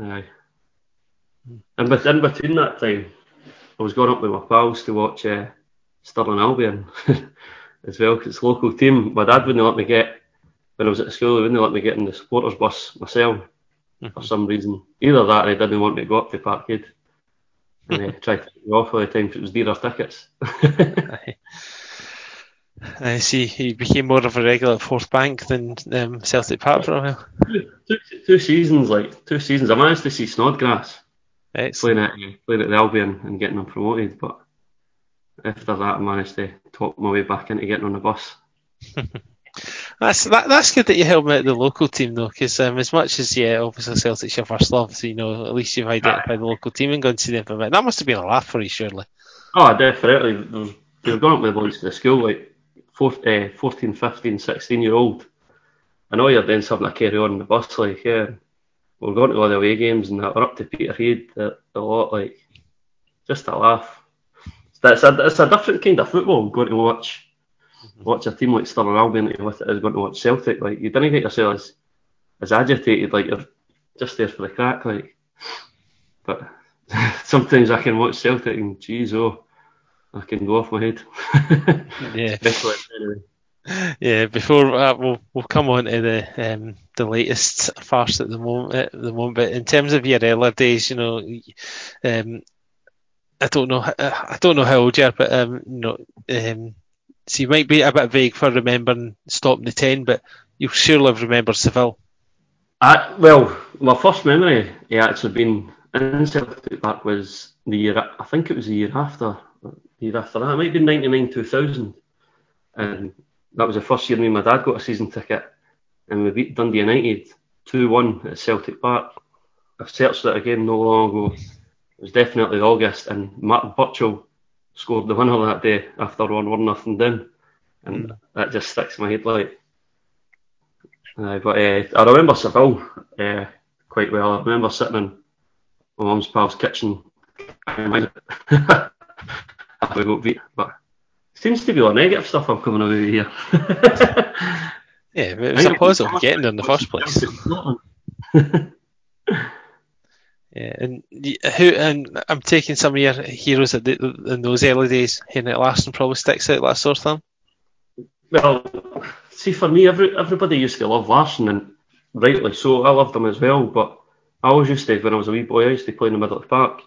aye. And with, in between that time, I was going up with my pals to watch uh, Stirling Albion *laughs* as well because it's a local team. My dad wouldn't let me get when I was at school. He wouldn't let me get in the supporters bus myself for some reason. Either that, or he didn't want me to go up to Parkhead. And he *laughs* tried to get me off all the time because it was dearer tickets. *laughs* I see. He became more of a regular at Forthbank than um, Celtic Park for a while. two, two seasons, like two seasons. I managed to see Snodgrass Excellent. playing at playing at the Albion and getting them promoted, but after that, I managed to talk my way back into getting on the bus. *laughs* That's that, that's good that you helped out the local team though, because um, as much as yeah, obviously Celtic's your first love, so you know at least you've identified the local team and gone to see them for a bit. That must have been a laugh for you, surely. Oh, definitely. There was, they were going up with boys to the school, like uh, 14, 15, 16 year old. I know you're doing something to carry on in the bus, like, yeah. We're going to all the away games and that. We're up to Peterhead a, a lot, like, just a laugh. It's a, it's a different kind of football going to watch mm-hmm. watch a team like Stirling Albion with it is going to watch Celtic. Like, you didn't get yourself as, as agitated, like, you're just there for the crack, like. But *laughs* sometimes I can watch Celtic and, geez, oh, I can go off my head. *laughs* Yeah. Especially anyway. Yeah, before uh, we'll we'll come on to the um, the latest farce at the moment. At the moment, but in terms of your earlier days, you know, um, I don't know, h- I don't know how old you are, but um, you know, um, so you might be a bit vague for remembering stopping the ten, but you'll surely have remembered Seville. I, well, my first memory yeah, actually been in Celtic Park was the year, I think it was the year after, the year after that, it might be 99 2000. And that was the first year me and my dad got a season ticket, and we beat Dundee United 2 1 at Celtic Park. I've searched it again no long ago. It was definitely August, and Martin Burchill scored the winner that day after one 1 nothing down. And that just sticks in my head like. Aye, but uh, I remember Seville uh, quite well. I remember sitting in my mum's pal's kitchen. *laughs* we got beat, but seems to be all negative stuff I'm coming away here. *laughs* Yeah, but it was a positive getting there in the first place. *laughs* Yeah, and who and I'm taking some of your heroes at the, in those early days. Henrik Larsson probably sticks out that sort of thing. Well, see, for me, every, everybody used to love Larson, and rightly so. I loved him as well, but I always used to, when I was a wee boy, I used to play in the middle of the park.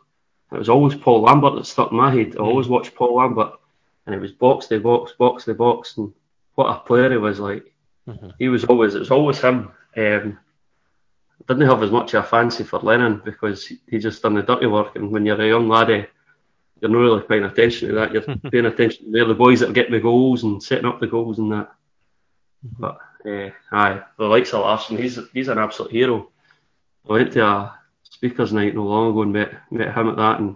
It was always Paul Lambert that stuck in my head. I always watched Paul Lambert, and it was box to box, box to box, and what a player he was like. He was always, it was always him. Um, didn't have as much of a fancy for Lennon because he- just done the dirty work, and when you're a young laddie, you're not really paying attention to that. You're *laughs* paying attention to the other boys that are getting the goals and setting up the goals and that. But uh, aye, the likes of Larson, he's he's an absolute hero. I went to a speakers night not long ago and met met him at that, and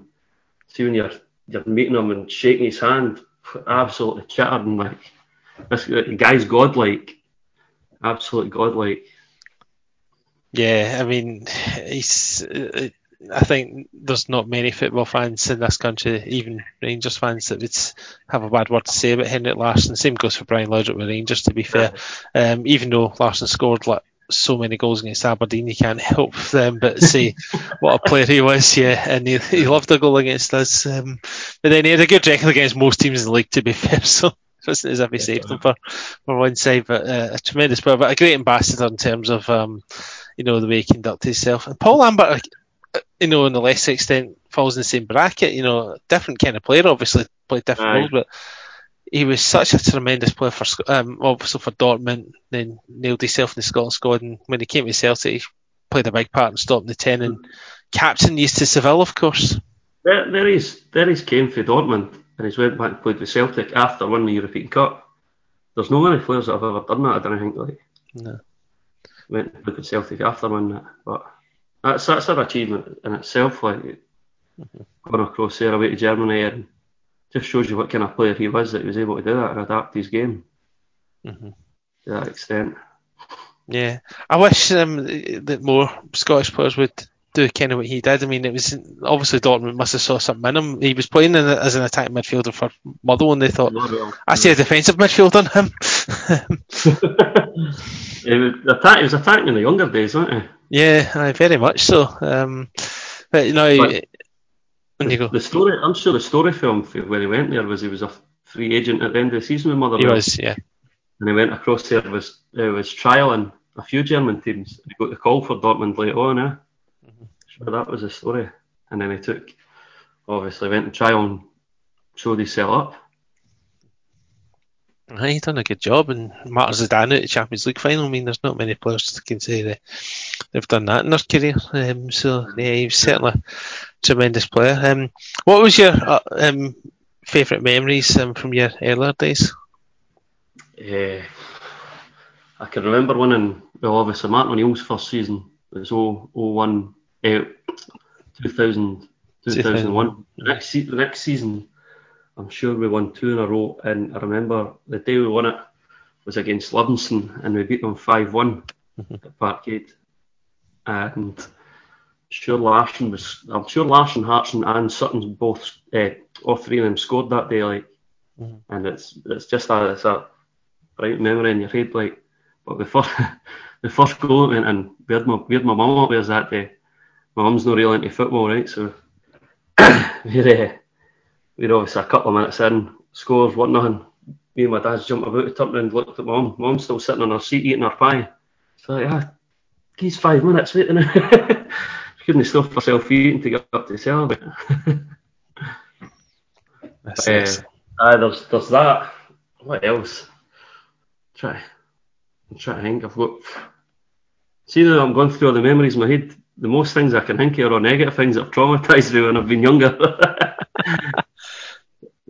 see when you're you're meeting him and shaking his hand, absolutely chittering like this the guy's godlike, absolutely godlike. Yeah, I mean, he's. Uh, I think there's not many football fans in this country, even Rangers fans, that would have a bad word to say about Henrik Larsson. Same goes for Brian Laudrup with Rangers, to be fair. Um, even though Larsson scored like so many goals against Aberdeen, you can't help them but say *laughs* what a player he was. Yeah, and he, he loved a goal against us. Um, but then he had a good record against most teams in the league, to be *laughs* fair. So it wasn't as if he saved them for, for one side, but uh, a tremendous player, but a great ambassador in terms of um, you know the way he conducted himself. And Paul Lambert, you know, in the less extent, falls in the same bracket. You know, different kind of player, obviously played different roles, but he was such a tremendous player for um, obviously for Dortmund. Then nailed himself in the Scotland squad, and when he came to Celtic, he played a big part in stopping the ten and captain used to Seville, of course. There, there is there is came for Dortmund and he's went back and played with Celtic after winning the European Cup. There's no many players that have ever done that. I don't think like. No. went to look at Celtic after winning it. But that's that's an achievement in itself. Like going across there away to Germany and just shows you what kind of player he was that he was able to do that and adapt his game hmm to that extent. Yeah, I wish um, that more Scottish players would do kind of what he did. I mean, it was obviously Dortmund must have saw something in him. He was playing in, as an attacking midfielder for Motherwell, and they thought, I see a defensive midfielder on him. *laughs* He was, attack, he was attacking in the younger days, wasn't he? yeah, aye, very much so. Um, but you know, But- when you go, The story, I'm sure the story for him for where he went there was he was a free agent at the end of the season with he Motherwell. was, yeah. and he went across there was uh, was trialing a few German teams. He got the call for Dortmund later on, eh? Sure, that was the story. And then he took, obviously, went and trial and showed himself up. Aye, he done a good job, and marked Zidane at the Champions League final. I mean, there's not many players that can say they, they've done that in their career. Um, so yeah, he was certainly a tremendous player. Um, what was your uh, um, favourite memories um, from your earlier days? Uh, I can remember winning, well, obviously, Martin O'Neill's first season it was 0- 01, eh, 2000, 2001. The next, se- the next season, I'm sure we won two in a row, and I remember the day we won it was against Livingston, and we beat them 5 one at Parkhead. And sure Larson was, I'm sure Larson, Hartson, and Sutton both, uh, all three of them scored that day, like, and it's it's just a, it's a bright memory in your head, like. But the first, *laughs* the first goal that went we had my, we had my mum up us that day. My mum's not really into football, right? So *coughs* we're, uh, we're obviously a couple of minutes in, scores, what nothing. Me and my dad's jumped about, turned around, looked at mum. Mum's still sitting on her seat eating her pie. So yeah, he's five minutes waiting. *laughs* she couldn't stop herself eating to get up to celebrate. *laughs* That's Uh, aye, there's there's that. What else? Try. I'm trying to think. I've got. See now I'm going through all the memories in my head. The most things I can think of are negative things that have traumatised me when I've been younger. *laughs*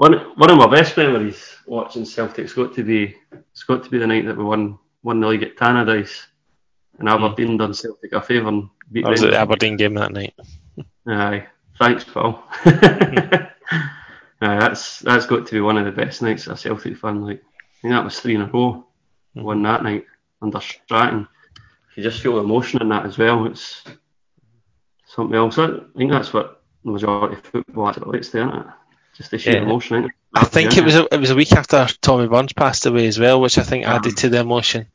one one of my best memories watching Celtic's got to be it's got to be the night that we won won the league at Tannadice. And hmm. Aberdeen done Celtic a favour and beat I was at the Aberdeen game that night. *laughs* Aye, thanks, Paul. *laughs* Hmm. Aye, that's that's got to be one of the best nights a Celtic fan. Like, I think that was three in a row. Hmm. Won that night under Strachan. You just feel the emotion in that as well. It's something else. I think that's what the majority of football relates to, isn't it? Just the sheer Yeah. emotion. I think it was a, it was a week after Tommy Burns passed away as well, which I think added to the emotion.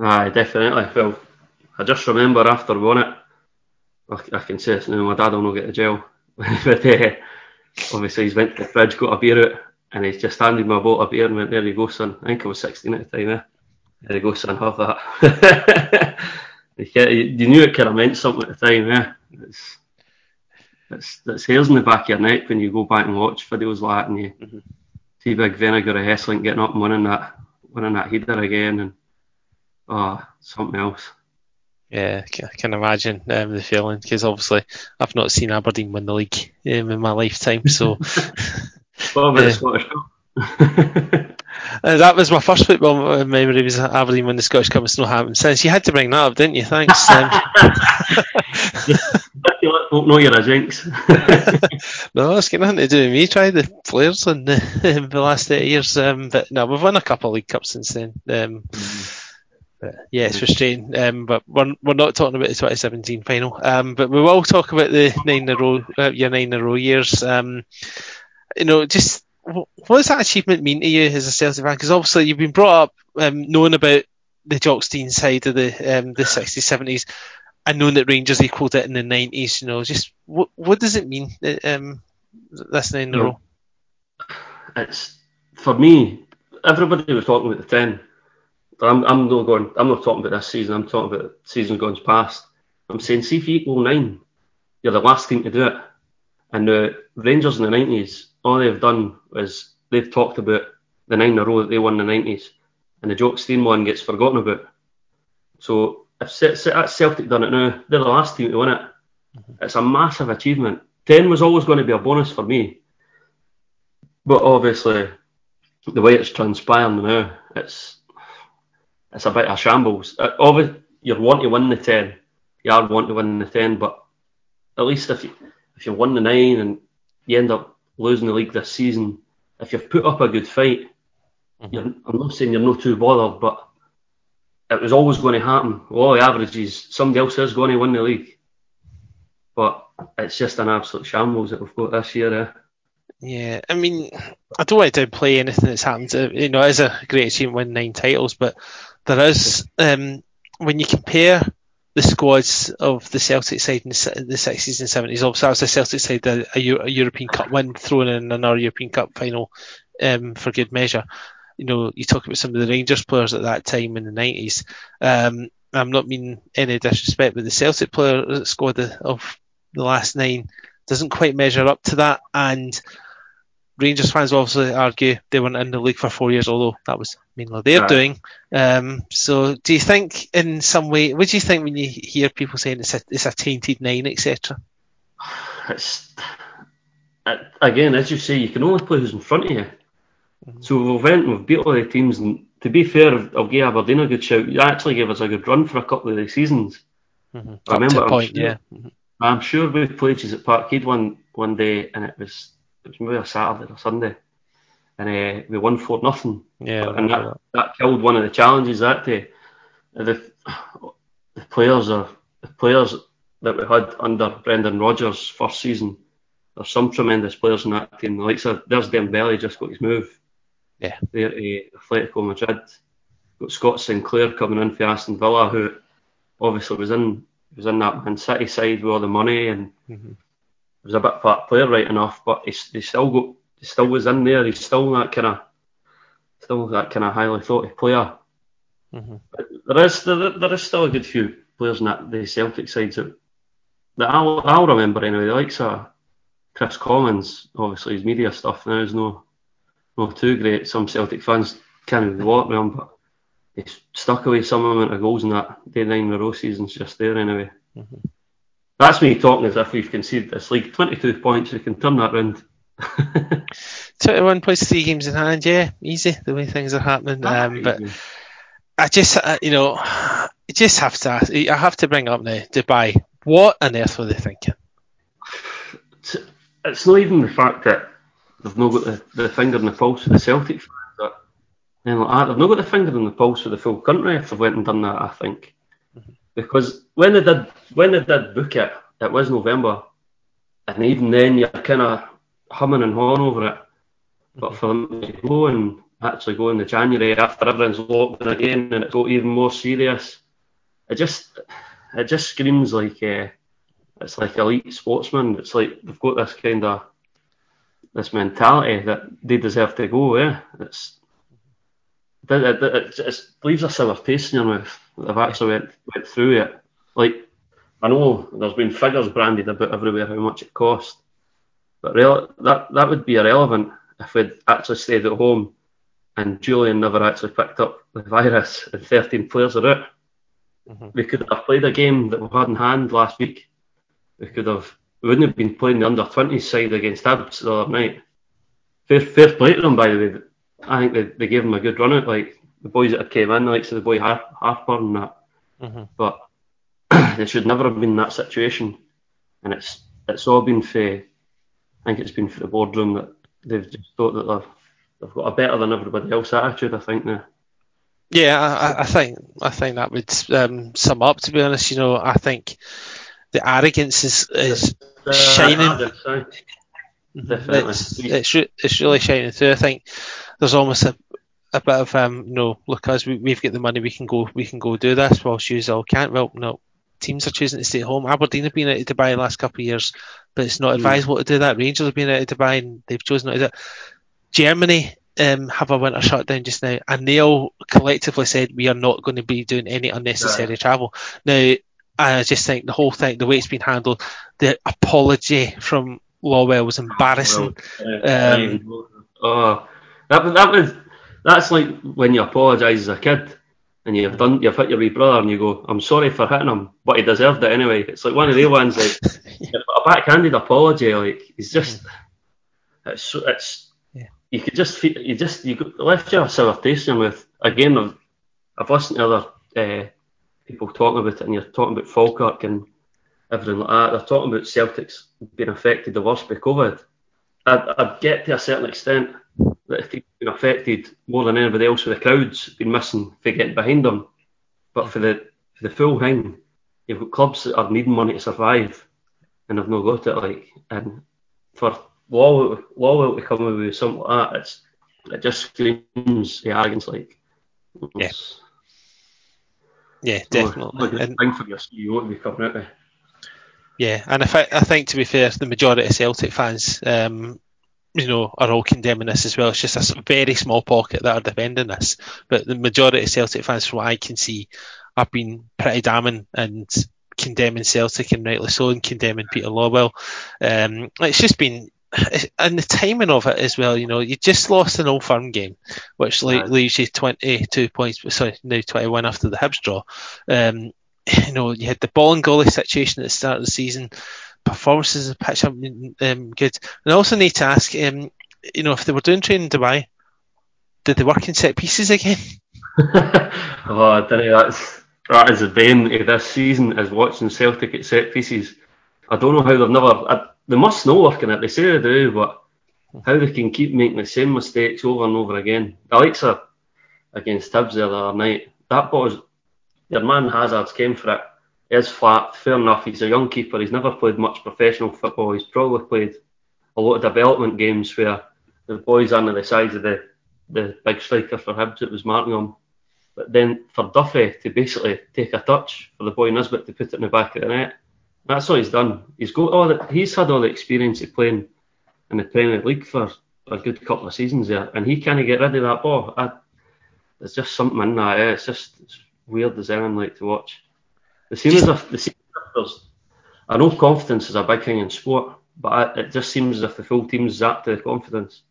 Aye, definitely. Well, I just remember after won it, I, I can say this now, my dad will not get to jail. *laughs* but uh, obviously he's went to the fridge, got a beer out, and he's just handed me a bottle of beer and went, there you go son. I think I was 16 at the time, eh? There you go son, have that. *laughs* you, you knew it kind of meant something at the time, eh? It's, it's, it's hairs in the back of your neck when you go back and watch videos like that and you see big Vennegoor of Hesselink getting up and winning that, winning that header again and oh, something else. Yeah, I can imagine um, the feeling because obviously I've not seen Aberdeen win the league um, in my lifetime. So What about the Scottish Cup? Uh, that was my first football memory was Aberdeen when the Scottish Cup. It's not happened since. You had to bring that up, didn't you? Thanks. Um, know you're a jinx. *laughs* no, it's got nothing to do with me. Try the players in the, *laughs* the last eight years. Um, but no, we've won a couple of league cups since then. Um, but yeah, it's frustrating. Um, but we're, we're not talking about the 2017 final. Um, but we will talk about the nine in a row, uh, your nine in a row years. Um, you know, just what does that achievement mean to you as a Celtic fan? Because obviously you've been brought up um, knowing about the Jock Stein side of the um, the 60s, 70s, and knowing that Rangers equalled it in the 90s. You know, just what what does it mean? uh, Um, this nine in a row. it's for me. Everybody was talking about the ten. But I'm, I'm not going. I'm not talking about this season. I'm talking about seasons gone past. I'm saying, see if you equal nine, you're the last team to do it. And the Rangers in the nineties, all they've done is they've talked about the nine in a row that they won in the nineties, and the Jock Stein one gets forgotten about. So if Ce- Ce- that's Celtic done it now, they're the last team to win it. It's a massive achievement. Ten was always going to be a bonus for me, but obviously the way it's transpiring now, it's it's a bit of shambles. Uh, obvi- you're want to win the ten, you are want to win the ten, but at least if you if you won the nine and you end up losing the league this season, if you've put up a good fight, you're, I'm not saying you're not too bothered, but it was always going to happen. All the averages, somebody else is going to win the league. But it's just an absolute shambles that we've got this year. Eh? Yeah, I mean, I don't want to downplay anything that's happened. You know, it is a great achievement win nine titles, but there is um, when you compare the squads of the Celtic side in the 60s and 70s. Obviously, that was the Celtic side, a, a, European Cup win, thrown in another European Cup final um, for good measure. You know, you talk about some of the Rangers players at that time in the 90s. Um, I'm not meaning any disrespect, but the Celtic player squad of- of the last nine doesn't quite measure up to that. And Rangers fans will obviously argue they weren't in the league for four years, although that was mainly their Right. doing. Um, so, do you think, in some way, what do you think when you hear people saying it's a, it's a tainted nine, etc.? It's again, as you say, you can only play who's in front of you. So we've went and we've beat all the teams, and to be fair, I'll give Aberdeen a good shout. You actually gave us a good run for a couple of the seasons. Mm-hmm. I remember, a I'm sure- yeah. Mhm. I'm sure we played you at Parkhead one one day, and it was it was maybe a Saturday or Sunday, and uh, we won four nothing. Yeah, and remember that, that killed one of the challenges that day. The, the players are the players that we had under Brendan Rodgers' first season. There's some tremendous players in that team. The likes of there's Dembele just got his move. Yeah. There to Atletico Madrid. Got Scott Sinclair coming in for Aston Villa, who obviously was in was in that Man City side with all the money and Mhm. Was a bit part player right enough, but he, he still got he still was in there. He's still that kind of still that kind of highly thought of player. Mhm. There is there, there is still a good few players in that the Celtic sides that, that I'll, I'll remember anyway. The likes of Chris Collins, obviously his media stuff now is no no too great. Some Celtic fans can't even walk with him, but he's stuck away some amount of goals in that day nine in a row season's just there anyway. Mhm. That's me talking as if we've conceded this league. 22 points, we can turn that round. *laughs* 21 points, three games in hand, yeah, easy the way things are happening. Um, but I just, uh, you know, I just have to ask, I have to bring up now Dubai. What on earth were they thinking? it's, not even the fact that they've not got the, the finger in the pulse of the Celtic fans. That, and like that. They've not got the finger in the pulse of the full country if they've went and done that. I think because when they did when they did book it, it was November, and even then you're kind of humming and hawing over it. But for them to go and actually go in the January after everyone's locked in again and it got even more serious, it just it just screams like. Uh, it's like elite sportsmen. It's like they've got this kind of this mentality that they deserve to go. Yeah, it's it, it, it, it leaves a sour taste in your mouth. They've actually went went through it. Like I know there's been figures branded about everywhere how much it cost, but real, that that would be irrelevant if we'd actually stayed at home and Jullien never actually picked up the virus and 13 players are out. Mhm. We could have played a game that we had in hand last week we could have we wouldn't have been playing the under 20s side against Hibs the other night. Fair, fair play to them, by the way. I think they, they gave them a good run out. Like the boys that came in, like so the boy Har- Harper and that. Mhm. But *clears throat* they should never have been in that situation. And it's it's all been for I think it's been for the boardroom that they've just thought that they've they've got a better than everybody else attitude. I think now. Yeah, I, I- think I think that would um, sum up. To be honest, you know, I think the arrogance is is Uh, Shining. arrogance. Definitely. it's it's, re- it's really shining through. I think there's almost a a bit of um, you know, look, as we, we've got the money, we can go we can go do this. While you all can't. Well, no, teams are choosing to stay home. Aberdeen have been out of Dubai the last couple of years, but it's not advisable to do that. Rangers have been out of Dubai and they've chosen not to do it. Germany um, have a winter shutdown just now, and they all collectively said we are not going to be doing any unnecessary travel. Now, I just think the whole thing, the way it's been handled, the apology from Lawwell was embarrassing. Um, oh, that that was that's like when you apologise as a kid and you've done you've hit your wee brother and you go, I'm sorry for hitting him, but he deserved it anyway. It's like one of the ones like *laughs* a backhanded apology. Like he's just it's it's Yeah. you could just feel you just you got- left you a sour taste in your mouth. Again, I've, I've listened to other uh, people talking about it, and you're talking about Falkirk and everything like that. They're talking about Celtics being affected the worst by COVID. I'd, I'd get to a certain extent that if they've been affected more than anybody else with the crowds been missing for getting behind them. But for the for the full thing, you've got clubs that are needing money to survive and have not got it like and for law law to come with something like that, it's it just screams the arrogance like yeah. Yeah, definitely. And, for your CEO to be coming out with. Yeah, and I, I think to be fair, the majority of Celtic fans, um, you know, are all condemning this as well. It's just a very small pocket that are defending this, but the majority of Celtic fans, from what I can see, have been pretty damning and condemning Celtic and rightly so, and condemning Peter Lawwell. Um, it's just been and the timing of it as well, you know, you just lost an old firm game, which leaves you 22 points, sorry, now 21 after the Hibs draw. Um, you know, you had the ball and goalie situation at the start of the season. Performances of pitch have been um, good. And I also need to ask, um, you know, if they were doing training in Dubai, did they work in set pieces again? *laughs* *laughs* oh, I don't know. That's that is the bane of this season is watching Celtic at set pieces. I don't know how they've never. I, they must know working it. They say they do, but how they can keep making the same mistakes over and over again. The likes of against Hibs the other night. That ball your man Hazard's came for it. Is flat, fair enough. He's a young keeper. He's never played much professional football. He's probably played a lot of development games where the boys on the size of the, the big striker for Hibs. It was Martingham. But then for Duffy to basically take a touch for the boy Nisbet to put it in the back of the net, that's what he's done. He's got all the, he's had all the experience of playing in the Premier League for a good couple of seasons there, and he can't get rid of that ball. I, there's just something in that. Eh? It's just it's weird as anything like to watch. The same as if the there's, I know confidence is a big thing in sport, but I, it just seems as if the full team's zapped to the confidence.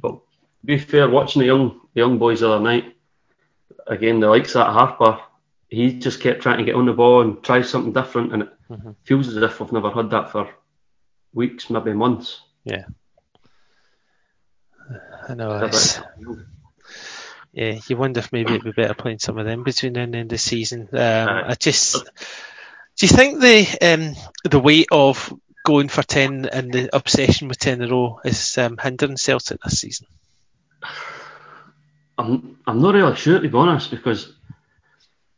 But to be fair, watching the young the young boys the other night, again the likes that Harper, he just kept trying to get on the ball and try something different, and it mm-hmm. feels as if we've never had that for weeks, maybe months. Yeah. I know. It's, yeah, you wonder if maybe it'd be better playing some of them between now and the end of the season. Um, I just, do you think the um, the weight of going for ten and the obsession with ten in a row is um, hindering Celtic this season? I'm I'm not really sure to be honest because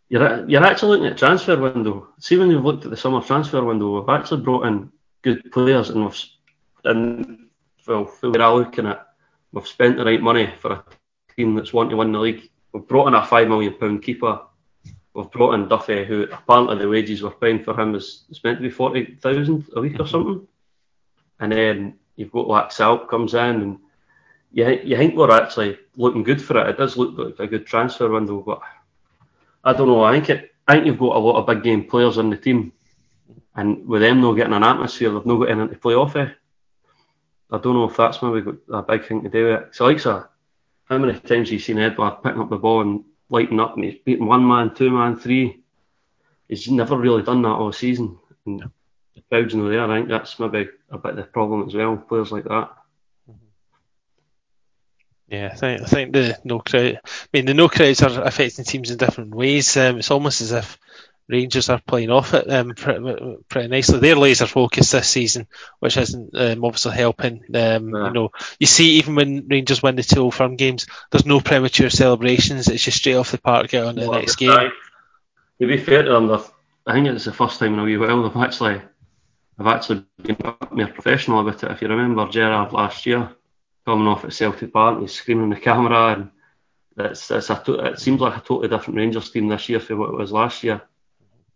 you're you're actually looking at transfer window. See when you've looked at the summer transfer window, we've actually brought in good players and we've and well, we're looking at we've spent the right money for a team that's wanting to win the league. We've brought in a five million pound keeper. We've brought in Duffy, who apparently the wages we're paying for him is, is meant to be forty thousand a week or mm-hmm. something. And then you've got Laxalt comes in, and you you think we're actually looking good for it. It does look like a good transfer window, but I don't know. I think it. I think you've got a lot of big game players in the team, and with them not getting an atmosphere, they've not got anything to play off of. I don't know if that's maybe got a big thing to do with it. So like so, how many times have you seen Edouard picking up the ball and lighting up and he's beating one man, two man, three? He's never really done that all season. And the crowd's not there. I think that's maybe a bit of the problem as well, players like that. Yeah, I think I think the no crowd. I mean, the no crowds are affecting teams in different ways. Um, it's almost as if Rangers are playing off it um, pretty, pretty, nicely. They're laser focused this season, which isn't um, obviously helping. Um. You know, you see even when Rangers win the two old firm games, there's no premature celebrations. It's just straight off the park, get on to the next game. Right. To be fair to them, I think it's the first time in a wee while they've actually, they've actually been more professional about it. If you remember Gerrard last year coming off at Celtic Park, he's screaming at the camera, and it's, it's a, it seems like a totally different Rangers team this year from what it was last year.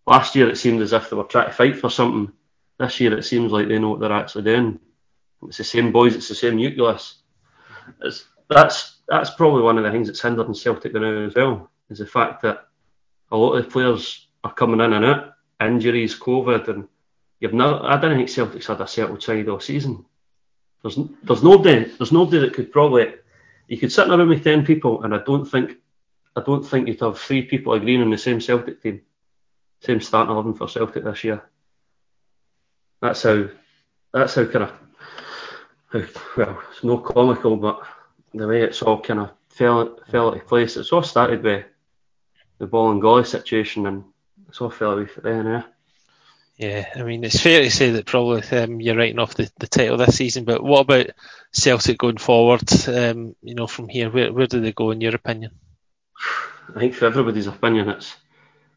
Last year it seemed as if they were trying to fight for something. This year it seems like they know what they're actually doing. It's the same boys, it's the same nucleus. It's, that's that's probably one of the things that's hindering Celtic now as well, is the fact that a lot of the players are coming in and out, injuries, COVID, and you've not. I don't think Celtic's had a settled side all season. There's there's nobody there's nobody that could probably you could sit in a room with ten people, and I don't think I don't think you'd have three people agreeing on the same Celtic team same starting eleven for Celtic this year. That's how that's how kind of how, well it's no comical, but the way it's all kind of fell fell into place. It's all started with the ball and goalie situation, and it's all fell away from then. Yeah. Yeah, I mean it's fair to say that probably um, you're writing off the, the title this season. But what about Celtic going forward? Um, you know, from here, where where do they go in your opinion? I think for everybody's opinion, it's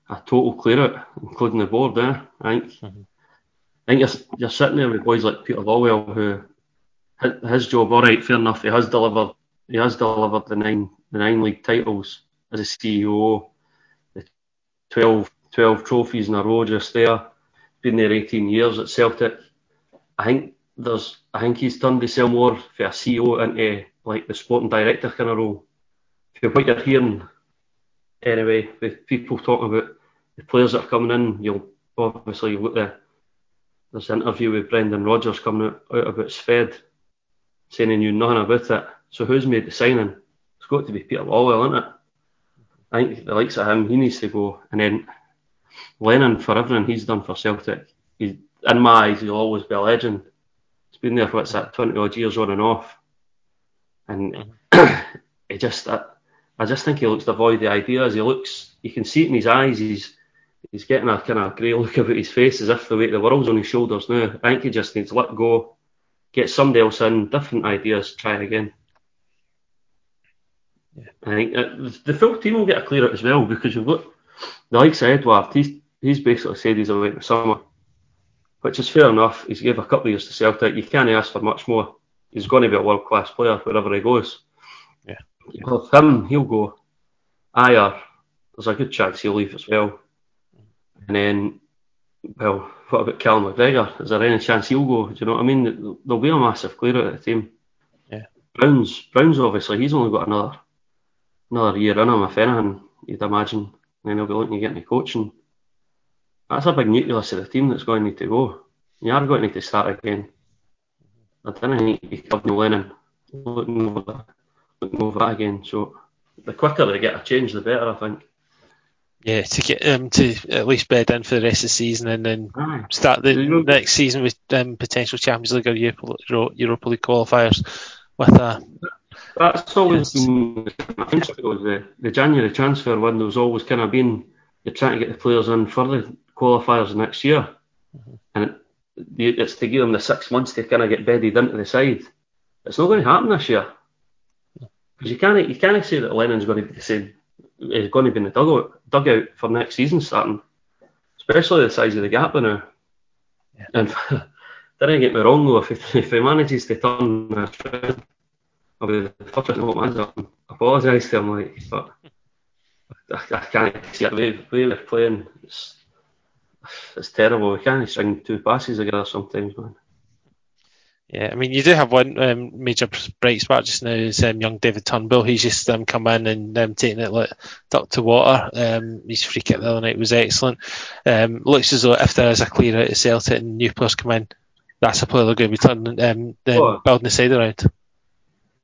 a total clear out, including the board. There, I think. Mm-hmm. I think you're, you're sitting there with boys like Peter Lawwell, who his job, all right, fair enough. He has delivered. He has delivered the nine the nine league titles as a CEO. The 12, 12 trophies in a row just there been there 18 years at Celtic. I think there's, I think he's turned himself more for a CEO into like the sporting director kind of role. For what you're hearing, anyway, with people talking about the players that are coming in, you'll obviously look at this interview with Brendan Rodgers coming out, out about Shved, saying he knew nothing about it. So who's made the signing? It's got to be Peter Lawwell, isn't it? I think the likes of him, he needs to go. And then Lennon, for everything he's done for Celtic, he's, in my eyes, he'll always be a legend. He's been there for what's that, 20 odd years on and off. And mm-hmm. *coughs* he just, I, I just think he looks devoid of ideas. He looks, you can see it in his eyes, he's he's getting a kind of grey look about his face as if the weight of the world's on his shoulders now. I think he just needs to let go, get somebody else in, different ideas, try again. Yeah. I think uh, the full team will get a clear out as well because you've got the likes of Edouard, he's, he's basically said he's away in the summer, which is fair enough. He's gave a couple of years to Celtic. You can't ask for much more. He's going to be a world class player wherever he goes. Yeah. Well, him, he'll go. Ajer, there's a good chance he'll leave as well. And then, well, what about Cal McGregor? Is there any chance he'll go? Do you know what I mean? There'll be a massive clear out of the team. Yeah. Brown's, Brown's obviously, he's only got another another year in him, if anything, you'd imagine then he'll be looking to get me coaching. That's a big nucleus of the team that's going to need to go. You are going to need to start again. I don't think you have no Lennon looking over, looking over that again. So the quicker they get a change, the better, I think. Yeah, to get um, to at least bed in for the rest of the season and then Aye. start the next season with um, potential Champions League or Europa, Europa League qualifiers with a that's always been the, the January transfer window's always kind of been you're trying to get the players in for the qualifiers next year, mm-hmm. and it, it's to give them the six months to kind of get bedded into the side. It's not going to happen this year because you can't you can't say that Lennon's going to be the same. Uh, Is going to be in the dugout, dugout for next season starting, especially the size of the gap now. Yeah. And *laughs* don't get me wrong though, if he, if he manages to turn that I'll be the first to hold my hands up apologise to him, like, but I, I can't see it. The way they're playing, it's, it's terrible. We can't string two passes together sometimes, man. Yeah, I mean, you do have one um, major bright spot just now is um, young David Turnbull. He's just um, come in and um, taking it like duck to water. Um, his free kick the other night was excellent. Um, looks as though if there is a clear out of Celtic and new players come in, that's a player they're going to be turning, um, oh. building the side around.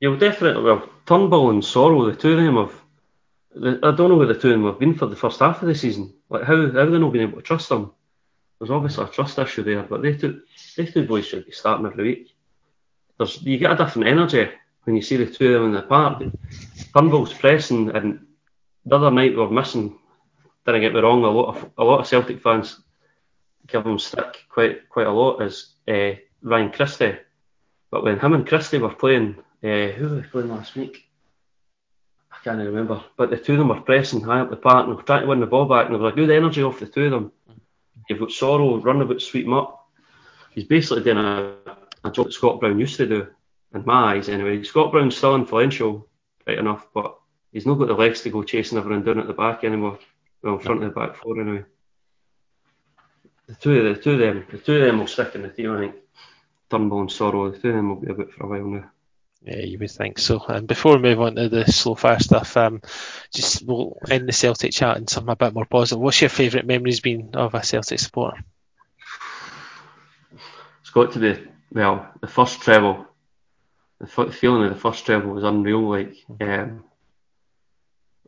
You'll definitely, well, Turnbull and Soro, the two of them have, I don't know where the two of them have been for the first half of the season. Like, how, how have they not been able to trust them? There's obviously a trust issue there, but they two, they two boys should be starting every week. There's, you get a different energy when you see the two of them in the park. Turnbull's pressing, and the other night we were missing, didn't get me wrong, a lot of, a lot of Celtic fans give him stick quite, quite a lot, is uh, Ryan Christie. But when him and Christie were playing, uh, who were we playing last week? I can't remember. But the two of them were pressing high up the park and trying to win the ball back, and there was a good energy off the two of them. You've got Soro running about, sweep him up. He's basically doing a, a job that Scott Brown used to do, in my eyes anyway. Scott Brown's still influential, right enough, but he's not got the legs to go chasing everyone down at the back anymore. Well, in front of the back four anyway. The two of the two of them, the two of them will stick in the team, I think. Turnbull and Soro, the two of them will be about for a while now. Yeah, you would think so. And before we move on to the slow fire stuff, um, just we'll end the Celtic chat and something a bit more positive. What's your favourite memories been of a Celtic supporter? It's got to be well the first treble. The f- feeling of the first treble was unreal. Like um,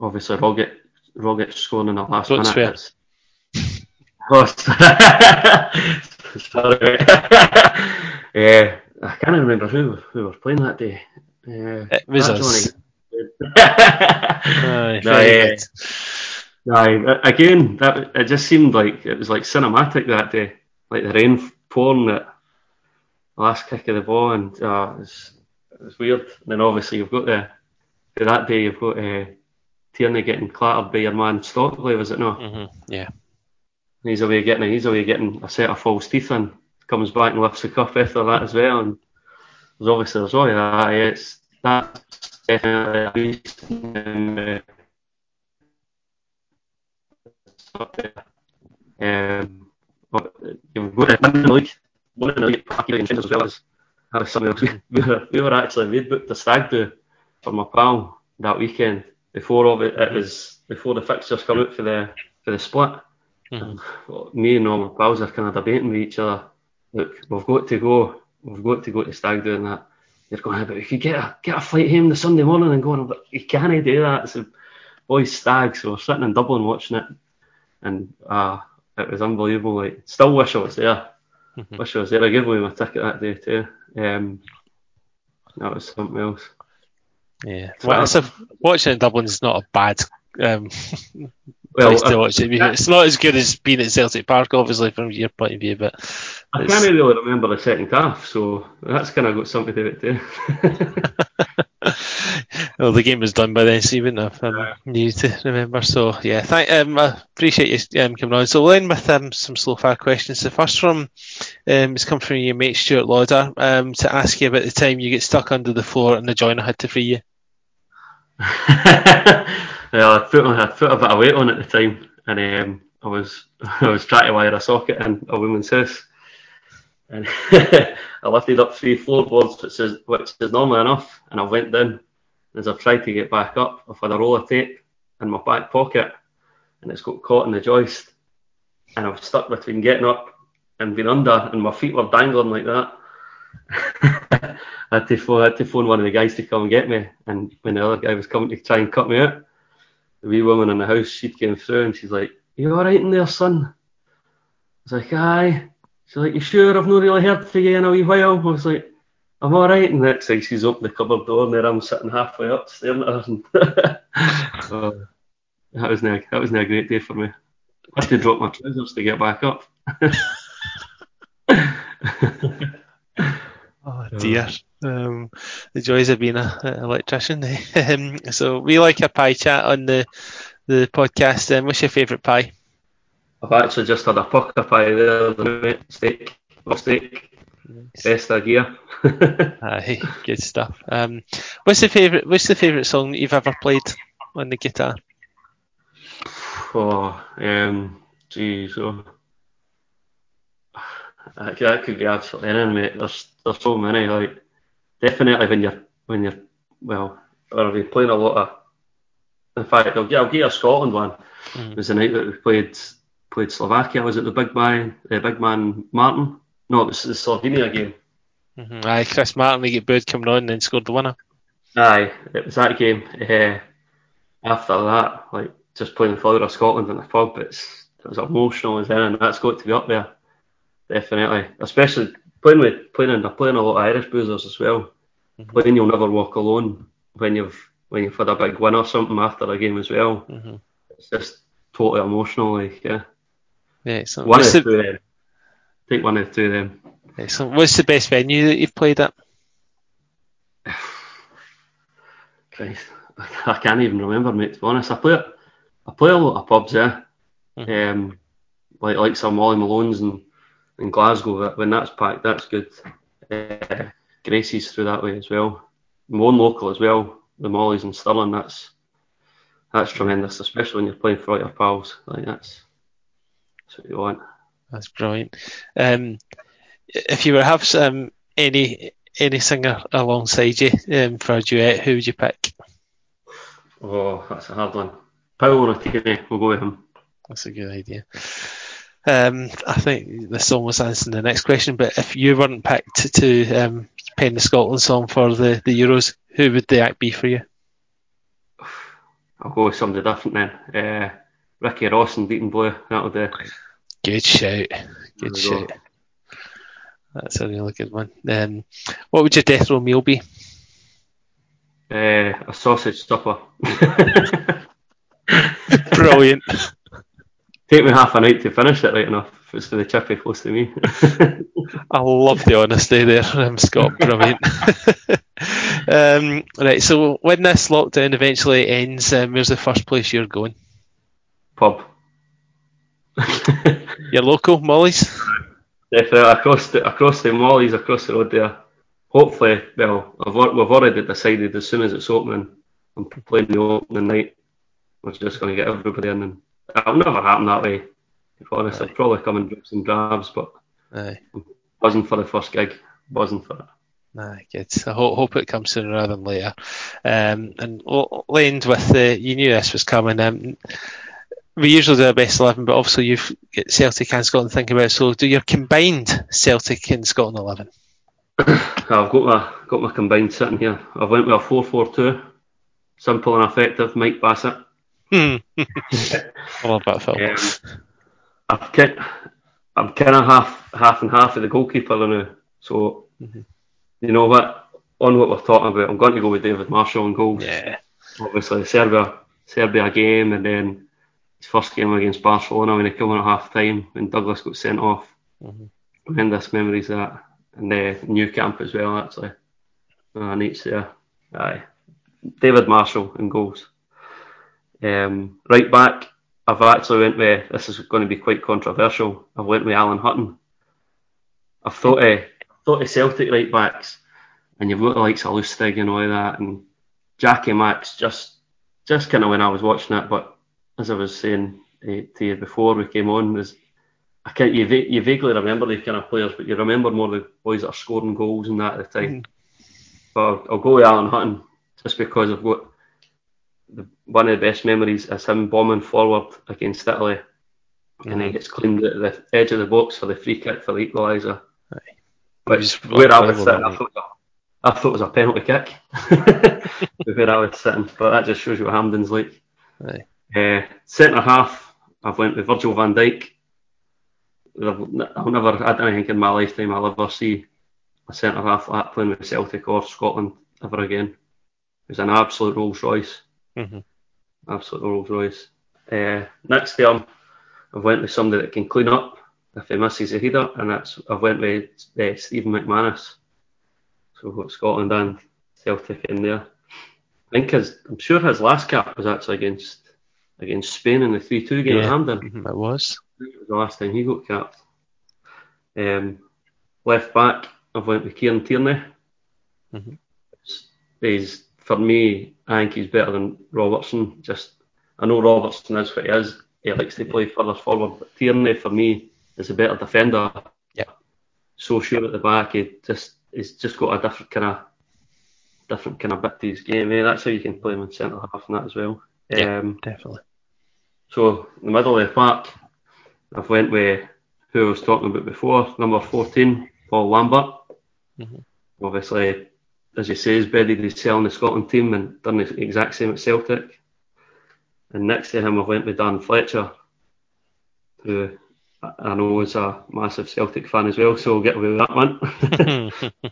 obviously Rogic Rogic scoring in the last Don't minute. Swear. *laughs* Oh, sorry. *laughs* yeah, I can't remember who who was playing that day. Uh, it was us. no, yeah. *laughs* Aye, again, that it just seemed like it was like cinematic that day, like the rain pouring at the last kick of the ball, and uh, it, was, it was weird. And then obviously you've got the that day you've got uh, Tierney getting clattered by your man Stockley, was it not? Mm-hmm. Yeah. He's away getting he's away getting a set of false teeth in. Comes back and lifts the cup after that as well, and there's obviously there's all of that. Yeah, it's that's definitely a. And, um, but you've got to win the league, win the league, Parky and as well as Harris Samuels. We were, we were actually we'd booked a stag do for my pal that weekend before all it, it was before the fixtures come out for the for the split. Mm-hmm. Me and all my pals are kind of debating with each other. Look, we've got to go. We've got to go to stag doing that. You're going, but we could get a get a flight home the Sunday morning and go on. But you can't do that. A boys stag, so we're sitting in Dublin watching it, and uh, it was unbelievable. Like, still wish I was there. Mhm. Wish I was there. I gave away my ticket that day too. Um, that was something else. Yeah. Well, it's a, watching in Dublin is not a bad um, *laughs* Well, to watch it. It's not as good as being at Celtic Park, obviously, from your point of view, but I can't really remember the second half, so that's kind of got something to do with it too. *laughs* *laughs* well, the game was done by then, so you wouldn't have um, needed to remember. So, yeah, thank, um, I appreciate you um, coming on. So, we'll end with um, some slow fire questions. The first from um, has come from your mate Stuart Lauder um, to ask you about the time you get stuck under the floor and the joiner had to free you. Well, I put, I put a bit of weight on at the time, and um, I was *laughs* I was trying to wire a socket in a woman's house, and *laughs* I lifted up three floorboards, which is which is normal enough, and I went down. As I've tried to get back up, I've had a roll of tape in my back pocket, and it's got caught in the joist, and I've stuck between getting up and being under, and my feet were dangling like that. *laughs* I had to phone, I had to phone one of the guys to come and get me, and when the other guy was coming to try and cut me out, the wee woman in the house, she'd came through and she's like, "You all right in there, son?" I was like, "Aye." She's like, "You sure? I've not really heard from you in a wee while." I was like, "I'm all right." And next thing, she's opened the cupboard door, and there I'm sitting halfway up, staring at her. *laughs* And oh, that was no, that was no great day for me. I had to drop my trousers to get back up. *laughs* *laughs* Oh dear. Uh, Um, the joys of being an electrician. *laughs* um, so we like a pie chat on the the podcast. Um, what's your favourite pie? I've actually just had a Pukka pie there, the steak, steak, best idea. *laughs* Aye, good stuff. Um, what's the favourite? What's the favourite song that you've ever played on the guitar? *sighs* oh, um, geez, oh. That, *sighs* that could be absolutely anything, mate. There's there's so many. Like definitely when you're when you're well, or you're playing a lot of. In fact, I'll, get I'll you a Scotland one. Mhm. It was the night that we played played Slovakia. Was it the big man, the big man Martin? No, it was the Slovenia game. hmm Aye, Chris Martin, he get booed coming on and then scored the winner. Aye, it was that game. Uh, after that, like just playing Flower of Scotland in the pub, it's it was emotional as anything. That's got to be up there, definitely. Especially playing with playing in playing a lot of Irish boozers as well. Mhm. Playing you'll never walk alone when you've when you've had a big win or something after a game as well. hmm It's just totally emotional. Like yeah, Yeah, excellent. one of What's the the, two of them. Take one of two of them. excellent. What's the best venue that you've played at? *sighs* Christ, *laughs* I can't even remember, mate. To be honest, I play I play a lot of pubs, yeah. Mhm. Um, like like some Molly Malone's in, in Glasgow. When that's packed, that's good. Uh, Gracie's through that way as well. One local as well. The Molly's in Stirling. That's that's tremendous, especially when you're playing for your pals. Like that's that's what you want. That's brilliant. Um, if you were to have um, any any singer alongside you um, for a duet, who would you pick? Oh, that's a hard one. Paolo Nutini, we'll go with him. That's a good idea. Um, I think this almost answering the next question, but if you weren't picked to um, pen the Scotland song for the, the Euros, who would the act be for you? I'll go with somebody different then. Uh, Ricky Ross and Deacon Blue. That'll do. Good shout. Good There we go. shout. That's a really good one. Um, what would your death row meal be? Uh, a sausage supper. *laughs* Brilliant. Take me half a night to finish it right enough if it's for the chippy close to me. *laughs* I love the honesty there, *laughs* um, Scott. Brilliant. *laughs* um, right, so when this lockdown eventually ends, um, where's the first place you're going? Pub. Your local, Molly's? Definitely across the across the Molly's across the road there. Hopefully, well, I've, we've already decided as soon as it's opening, I'm playing the opening night. We're just going to get everybody in, and it'll never happen that way. To be honest, I'll probably come in drips and drabs, but Aye. wasn't for the first gig. Wasn't for it. Nah, good. I hope, hope it comes sooner rather than later. Um, and we'll end with the, you knew this was coming. Um, we usually do a best 11, but obviously you've got Celtic and Scotland thinking about it. So do your combined Celtic and Scotland 11? *coughs* I've got my got my combined sitting here. I've went with a four four two, simple and effective. Mike Bassett. *laughs* I love that film. Um, I've kind, I'm kind of half half and half of the goalkeeper now. So Mhm. you know what? On what we're talking about, I'm going to go with David Marshall in goals. Yeah. Obviously, Serbia Serbia game, and then his first game against Barcelona when he came on at half time when Douglas got sent off. Mhm. Tremendous memories of that, and the Nou Camp as well. Actually, uh, neat there. Aye, David Marshall and goals. Um, right back, I've actually went with. This is going to be quite controversial. I've went with Alan Hutton. I've thought of thought of Celtic right backs, and you've got the likes of Lustig and all that, and Jackie Max just just kind of when I was watching it. But as I was saying eh, to you before we came on, was I can't you, va- you vaguely remember these kind of players, but you remember more the boys that are scoring goals and that at the time. But I'll, I'll go with Alan Hutton just because I've got the, one of the best memories is him bombing forward against Italy, and he gets cleaned at the edge of the box for the free kick for the equaliser. Aye. Which where I was sitting, I thought, I thought it was a penalty kick. *laughs* where I was sitting, but that just shows you what Hampden's like. Aye. Uh, centre half, I've went with Virgil van Dijk. I've never, I don't think in my lifetime I'll ever see a centre half like playing with Celtic or Scotland ever again. It was an absolute Rolls Royce, Mhm. absolute Rolls Royce. Uh, next him, I've went with somebody that can clean up if he misses a header, and that's I've went with uh, Stephen McManus. So we've got Scotland and Celtic in there. I think his, I'm sure his last cap was actually against against Spain in the 3-2 game at Yeah. Hampden. Mhm, It was. It was the last time he got capped. Um, left back, I've went with Kieran Tierney. Mhm. He's for me, I think he's better than Robertson. Just I know Robertson is what he is. He likes to play further forward, but Tierney for me is a better defender. Yeah. So sure at the back, he just he's just got a different kind of different kind of bit to his game. Eh? That's how you can play him in centre half and that as well. Yeah. Um, Definitely. so in the middle of the park, I've went with who I was talking about before, number 14, Paul Lambert. Mhm. Obviously, as you say, he's bedded his cell in the Scotland team and done the exact same at Celtic. And next to him, I went with Darren Fletcher, who I know is a massive Celtic fan as well, so we'll get away with that one. *laughs*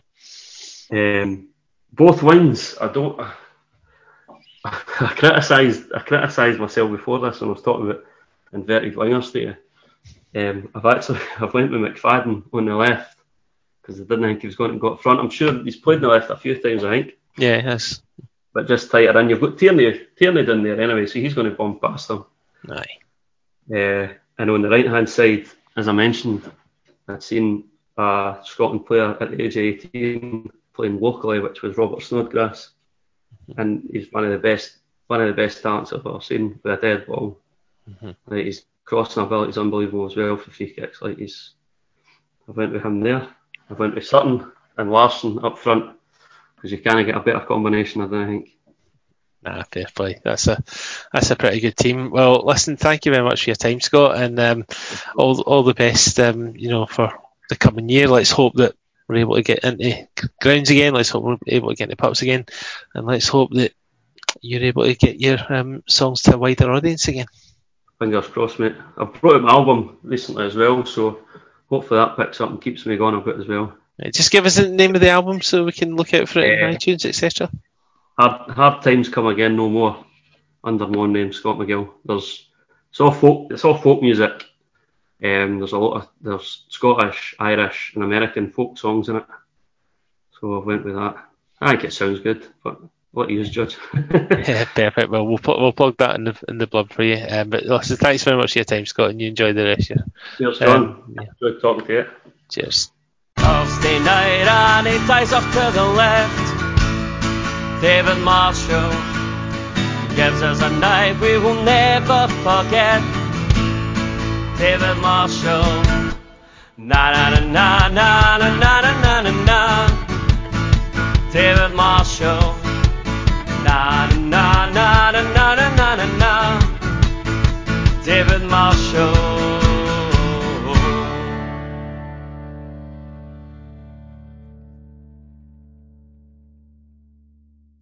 Um, both wins, I don't. I criticised I criticised myself before this when I was talking about inverted wingers to you. Um, I've actually *laughs* I've went with McFadden on the left because I didn't think he was going to go up front. I'm sure he's played in the left a few times, I think, yeah, yes. but just tighter in. You've got Tierney Tierney down there anyway, so he's going to bomb past them. Aye. Uh, and on the right hand side, as I mentioned, I'd seen a Scotland player at the age of 18 playing locally, which was Robert Snodgrass, and he's one of the best one of the best talents I've ever seen with a dead ball. Mhm. Like his crossing ability is unbelievable as well for free kicks. Like he's, I went with him there. I went with Sutton and Larsson up front because you kind of get a better combination. I don't think. Nah, fair play. That's a that's a pretty good team. Well, listen, thank you very much for your time, Scott, and um, all all the best. Um, you know, for the coming year. Let's hope that we're able to get into grounds again. Let's hope we're able to get into pubs again, and let's hope that you're able to get your um, songs to a wider audience again. Fingers crossed, mate. I've brought out my album recently as well, so hopefully that picks up and keeps me going a bit as well. Uh, Just give us the name of the album so we can look out for it Yeah. in iTunes, etc. Hard, hard times come again, no more. Under my name, Scott McGill. There's it's all folk. It's all folk music. Um, there's a lot of there's Scottish, Irish, and American folk songs in it. So I went with that. I think it sounds good, but what you judge. *laughs* yeah, perfect. Well, we'll put, we'll plug that in the in the blog for you. Um, but listen, thanks very much for your time, Scott, and you enjoy the rest of your. Cheers, John. Um, yeah. Good talking to you. Cheers. Thursday night and he ties off to the left. David Marshall gives us a night we will never forget. David Marshall, na na na na na.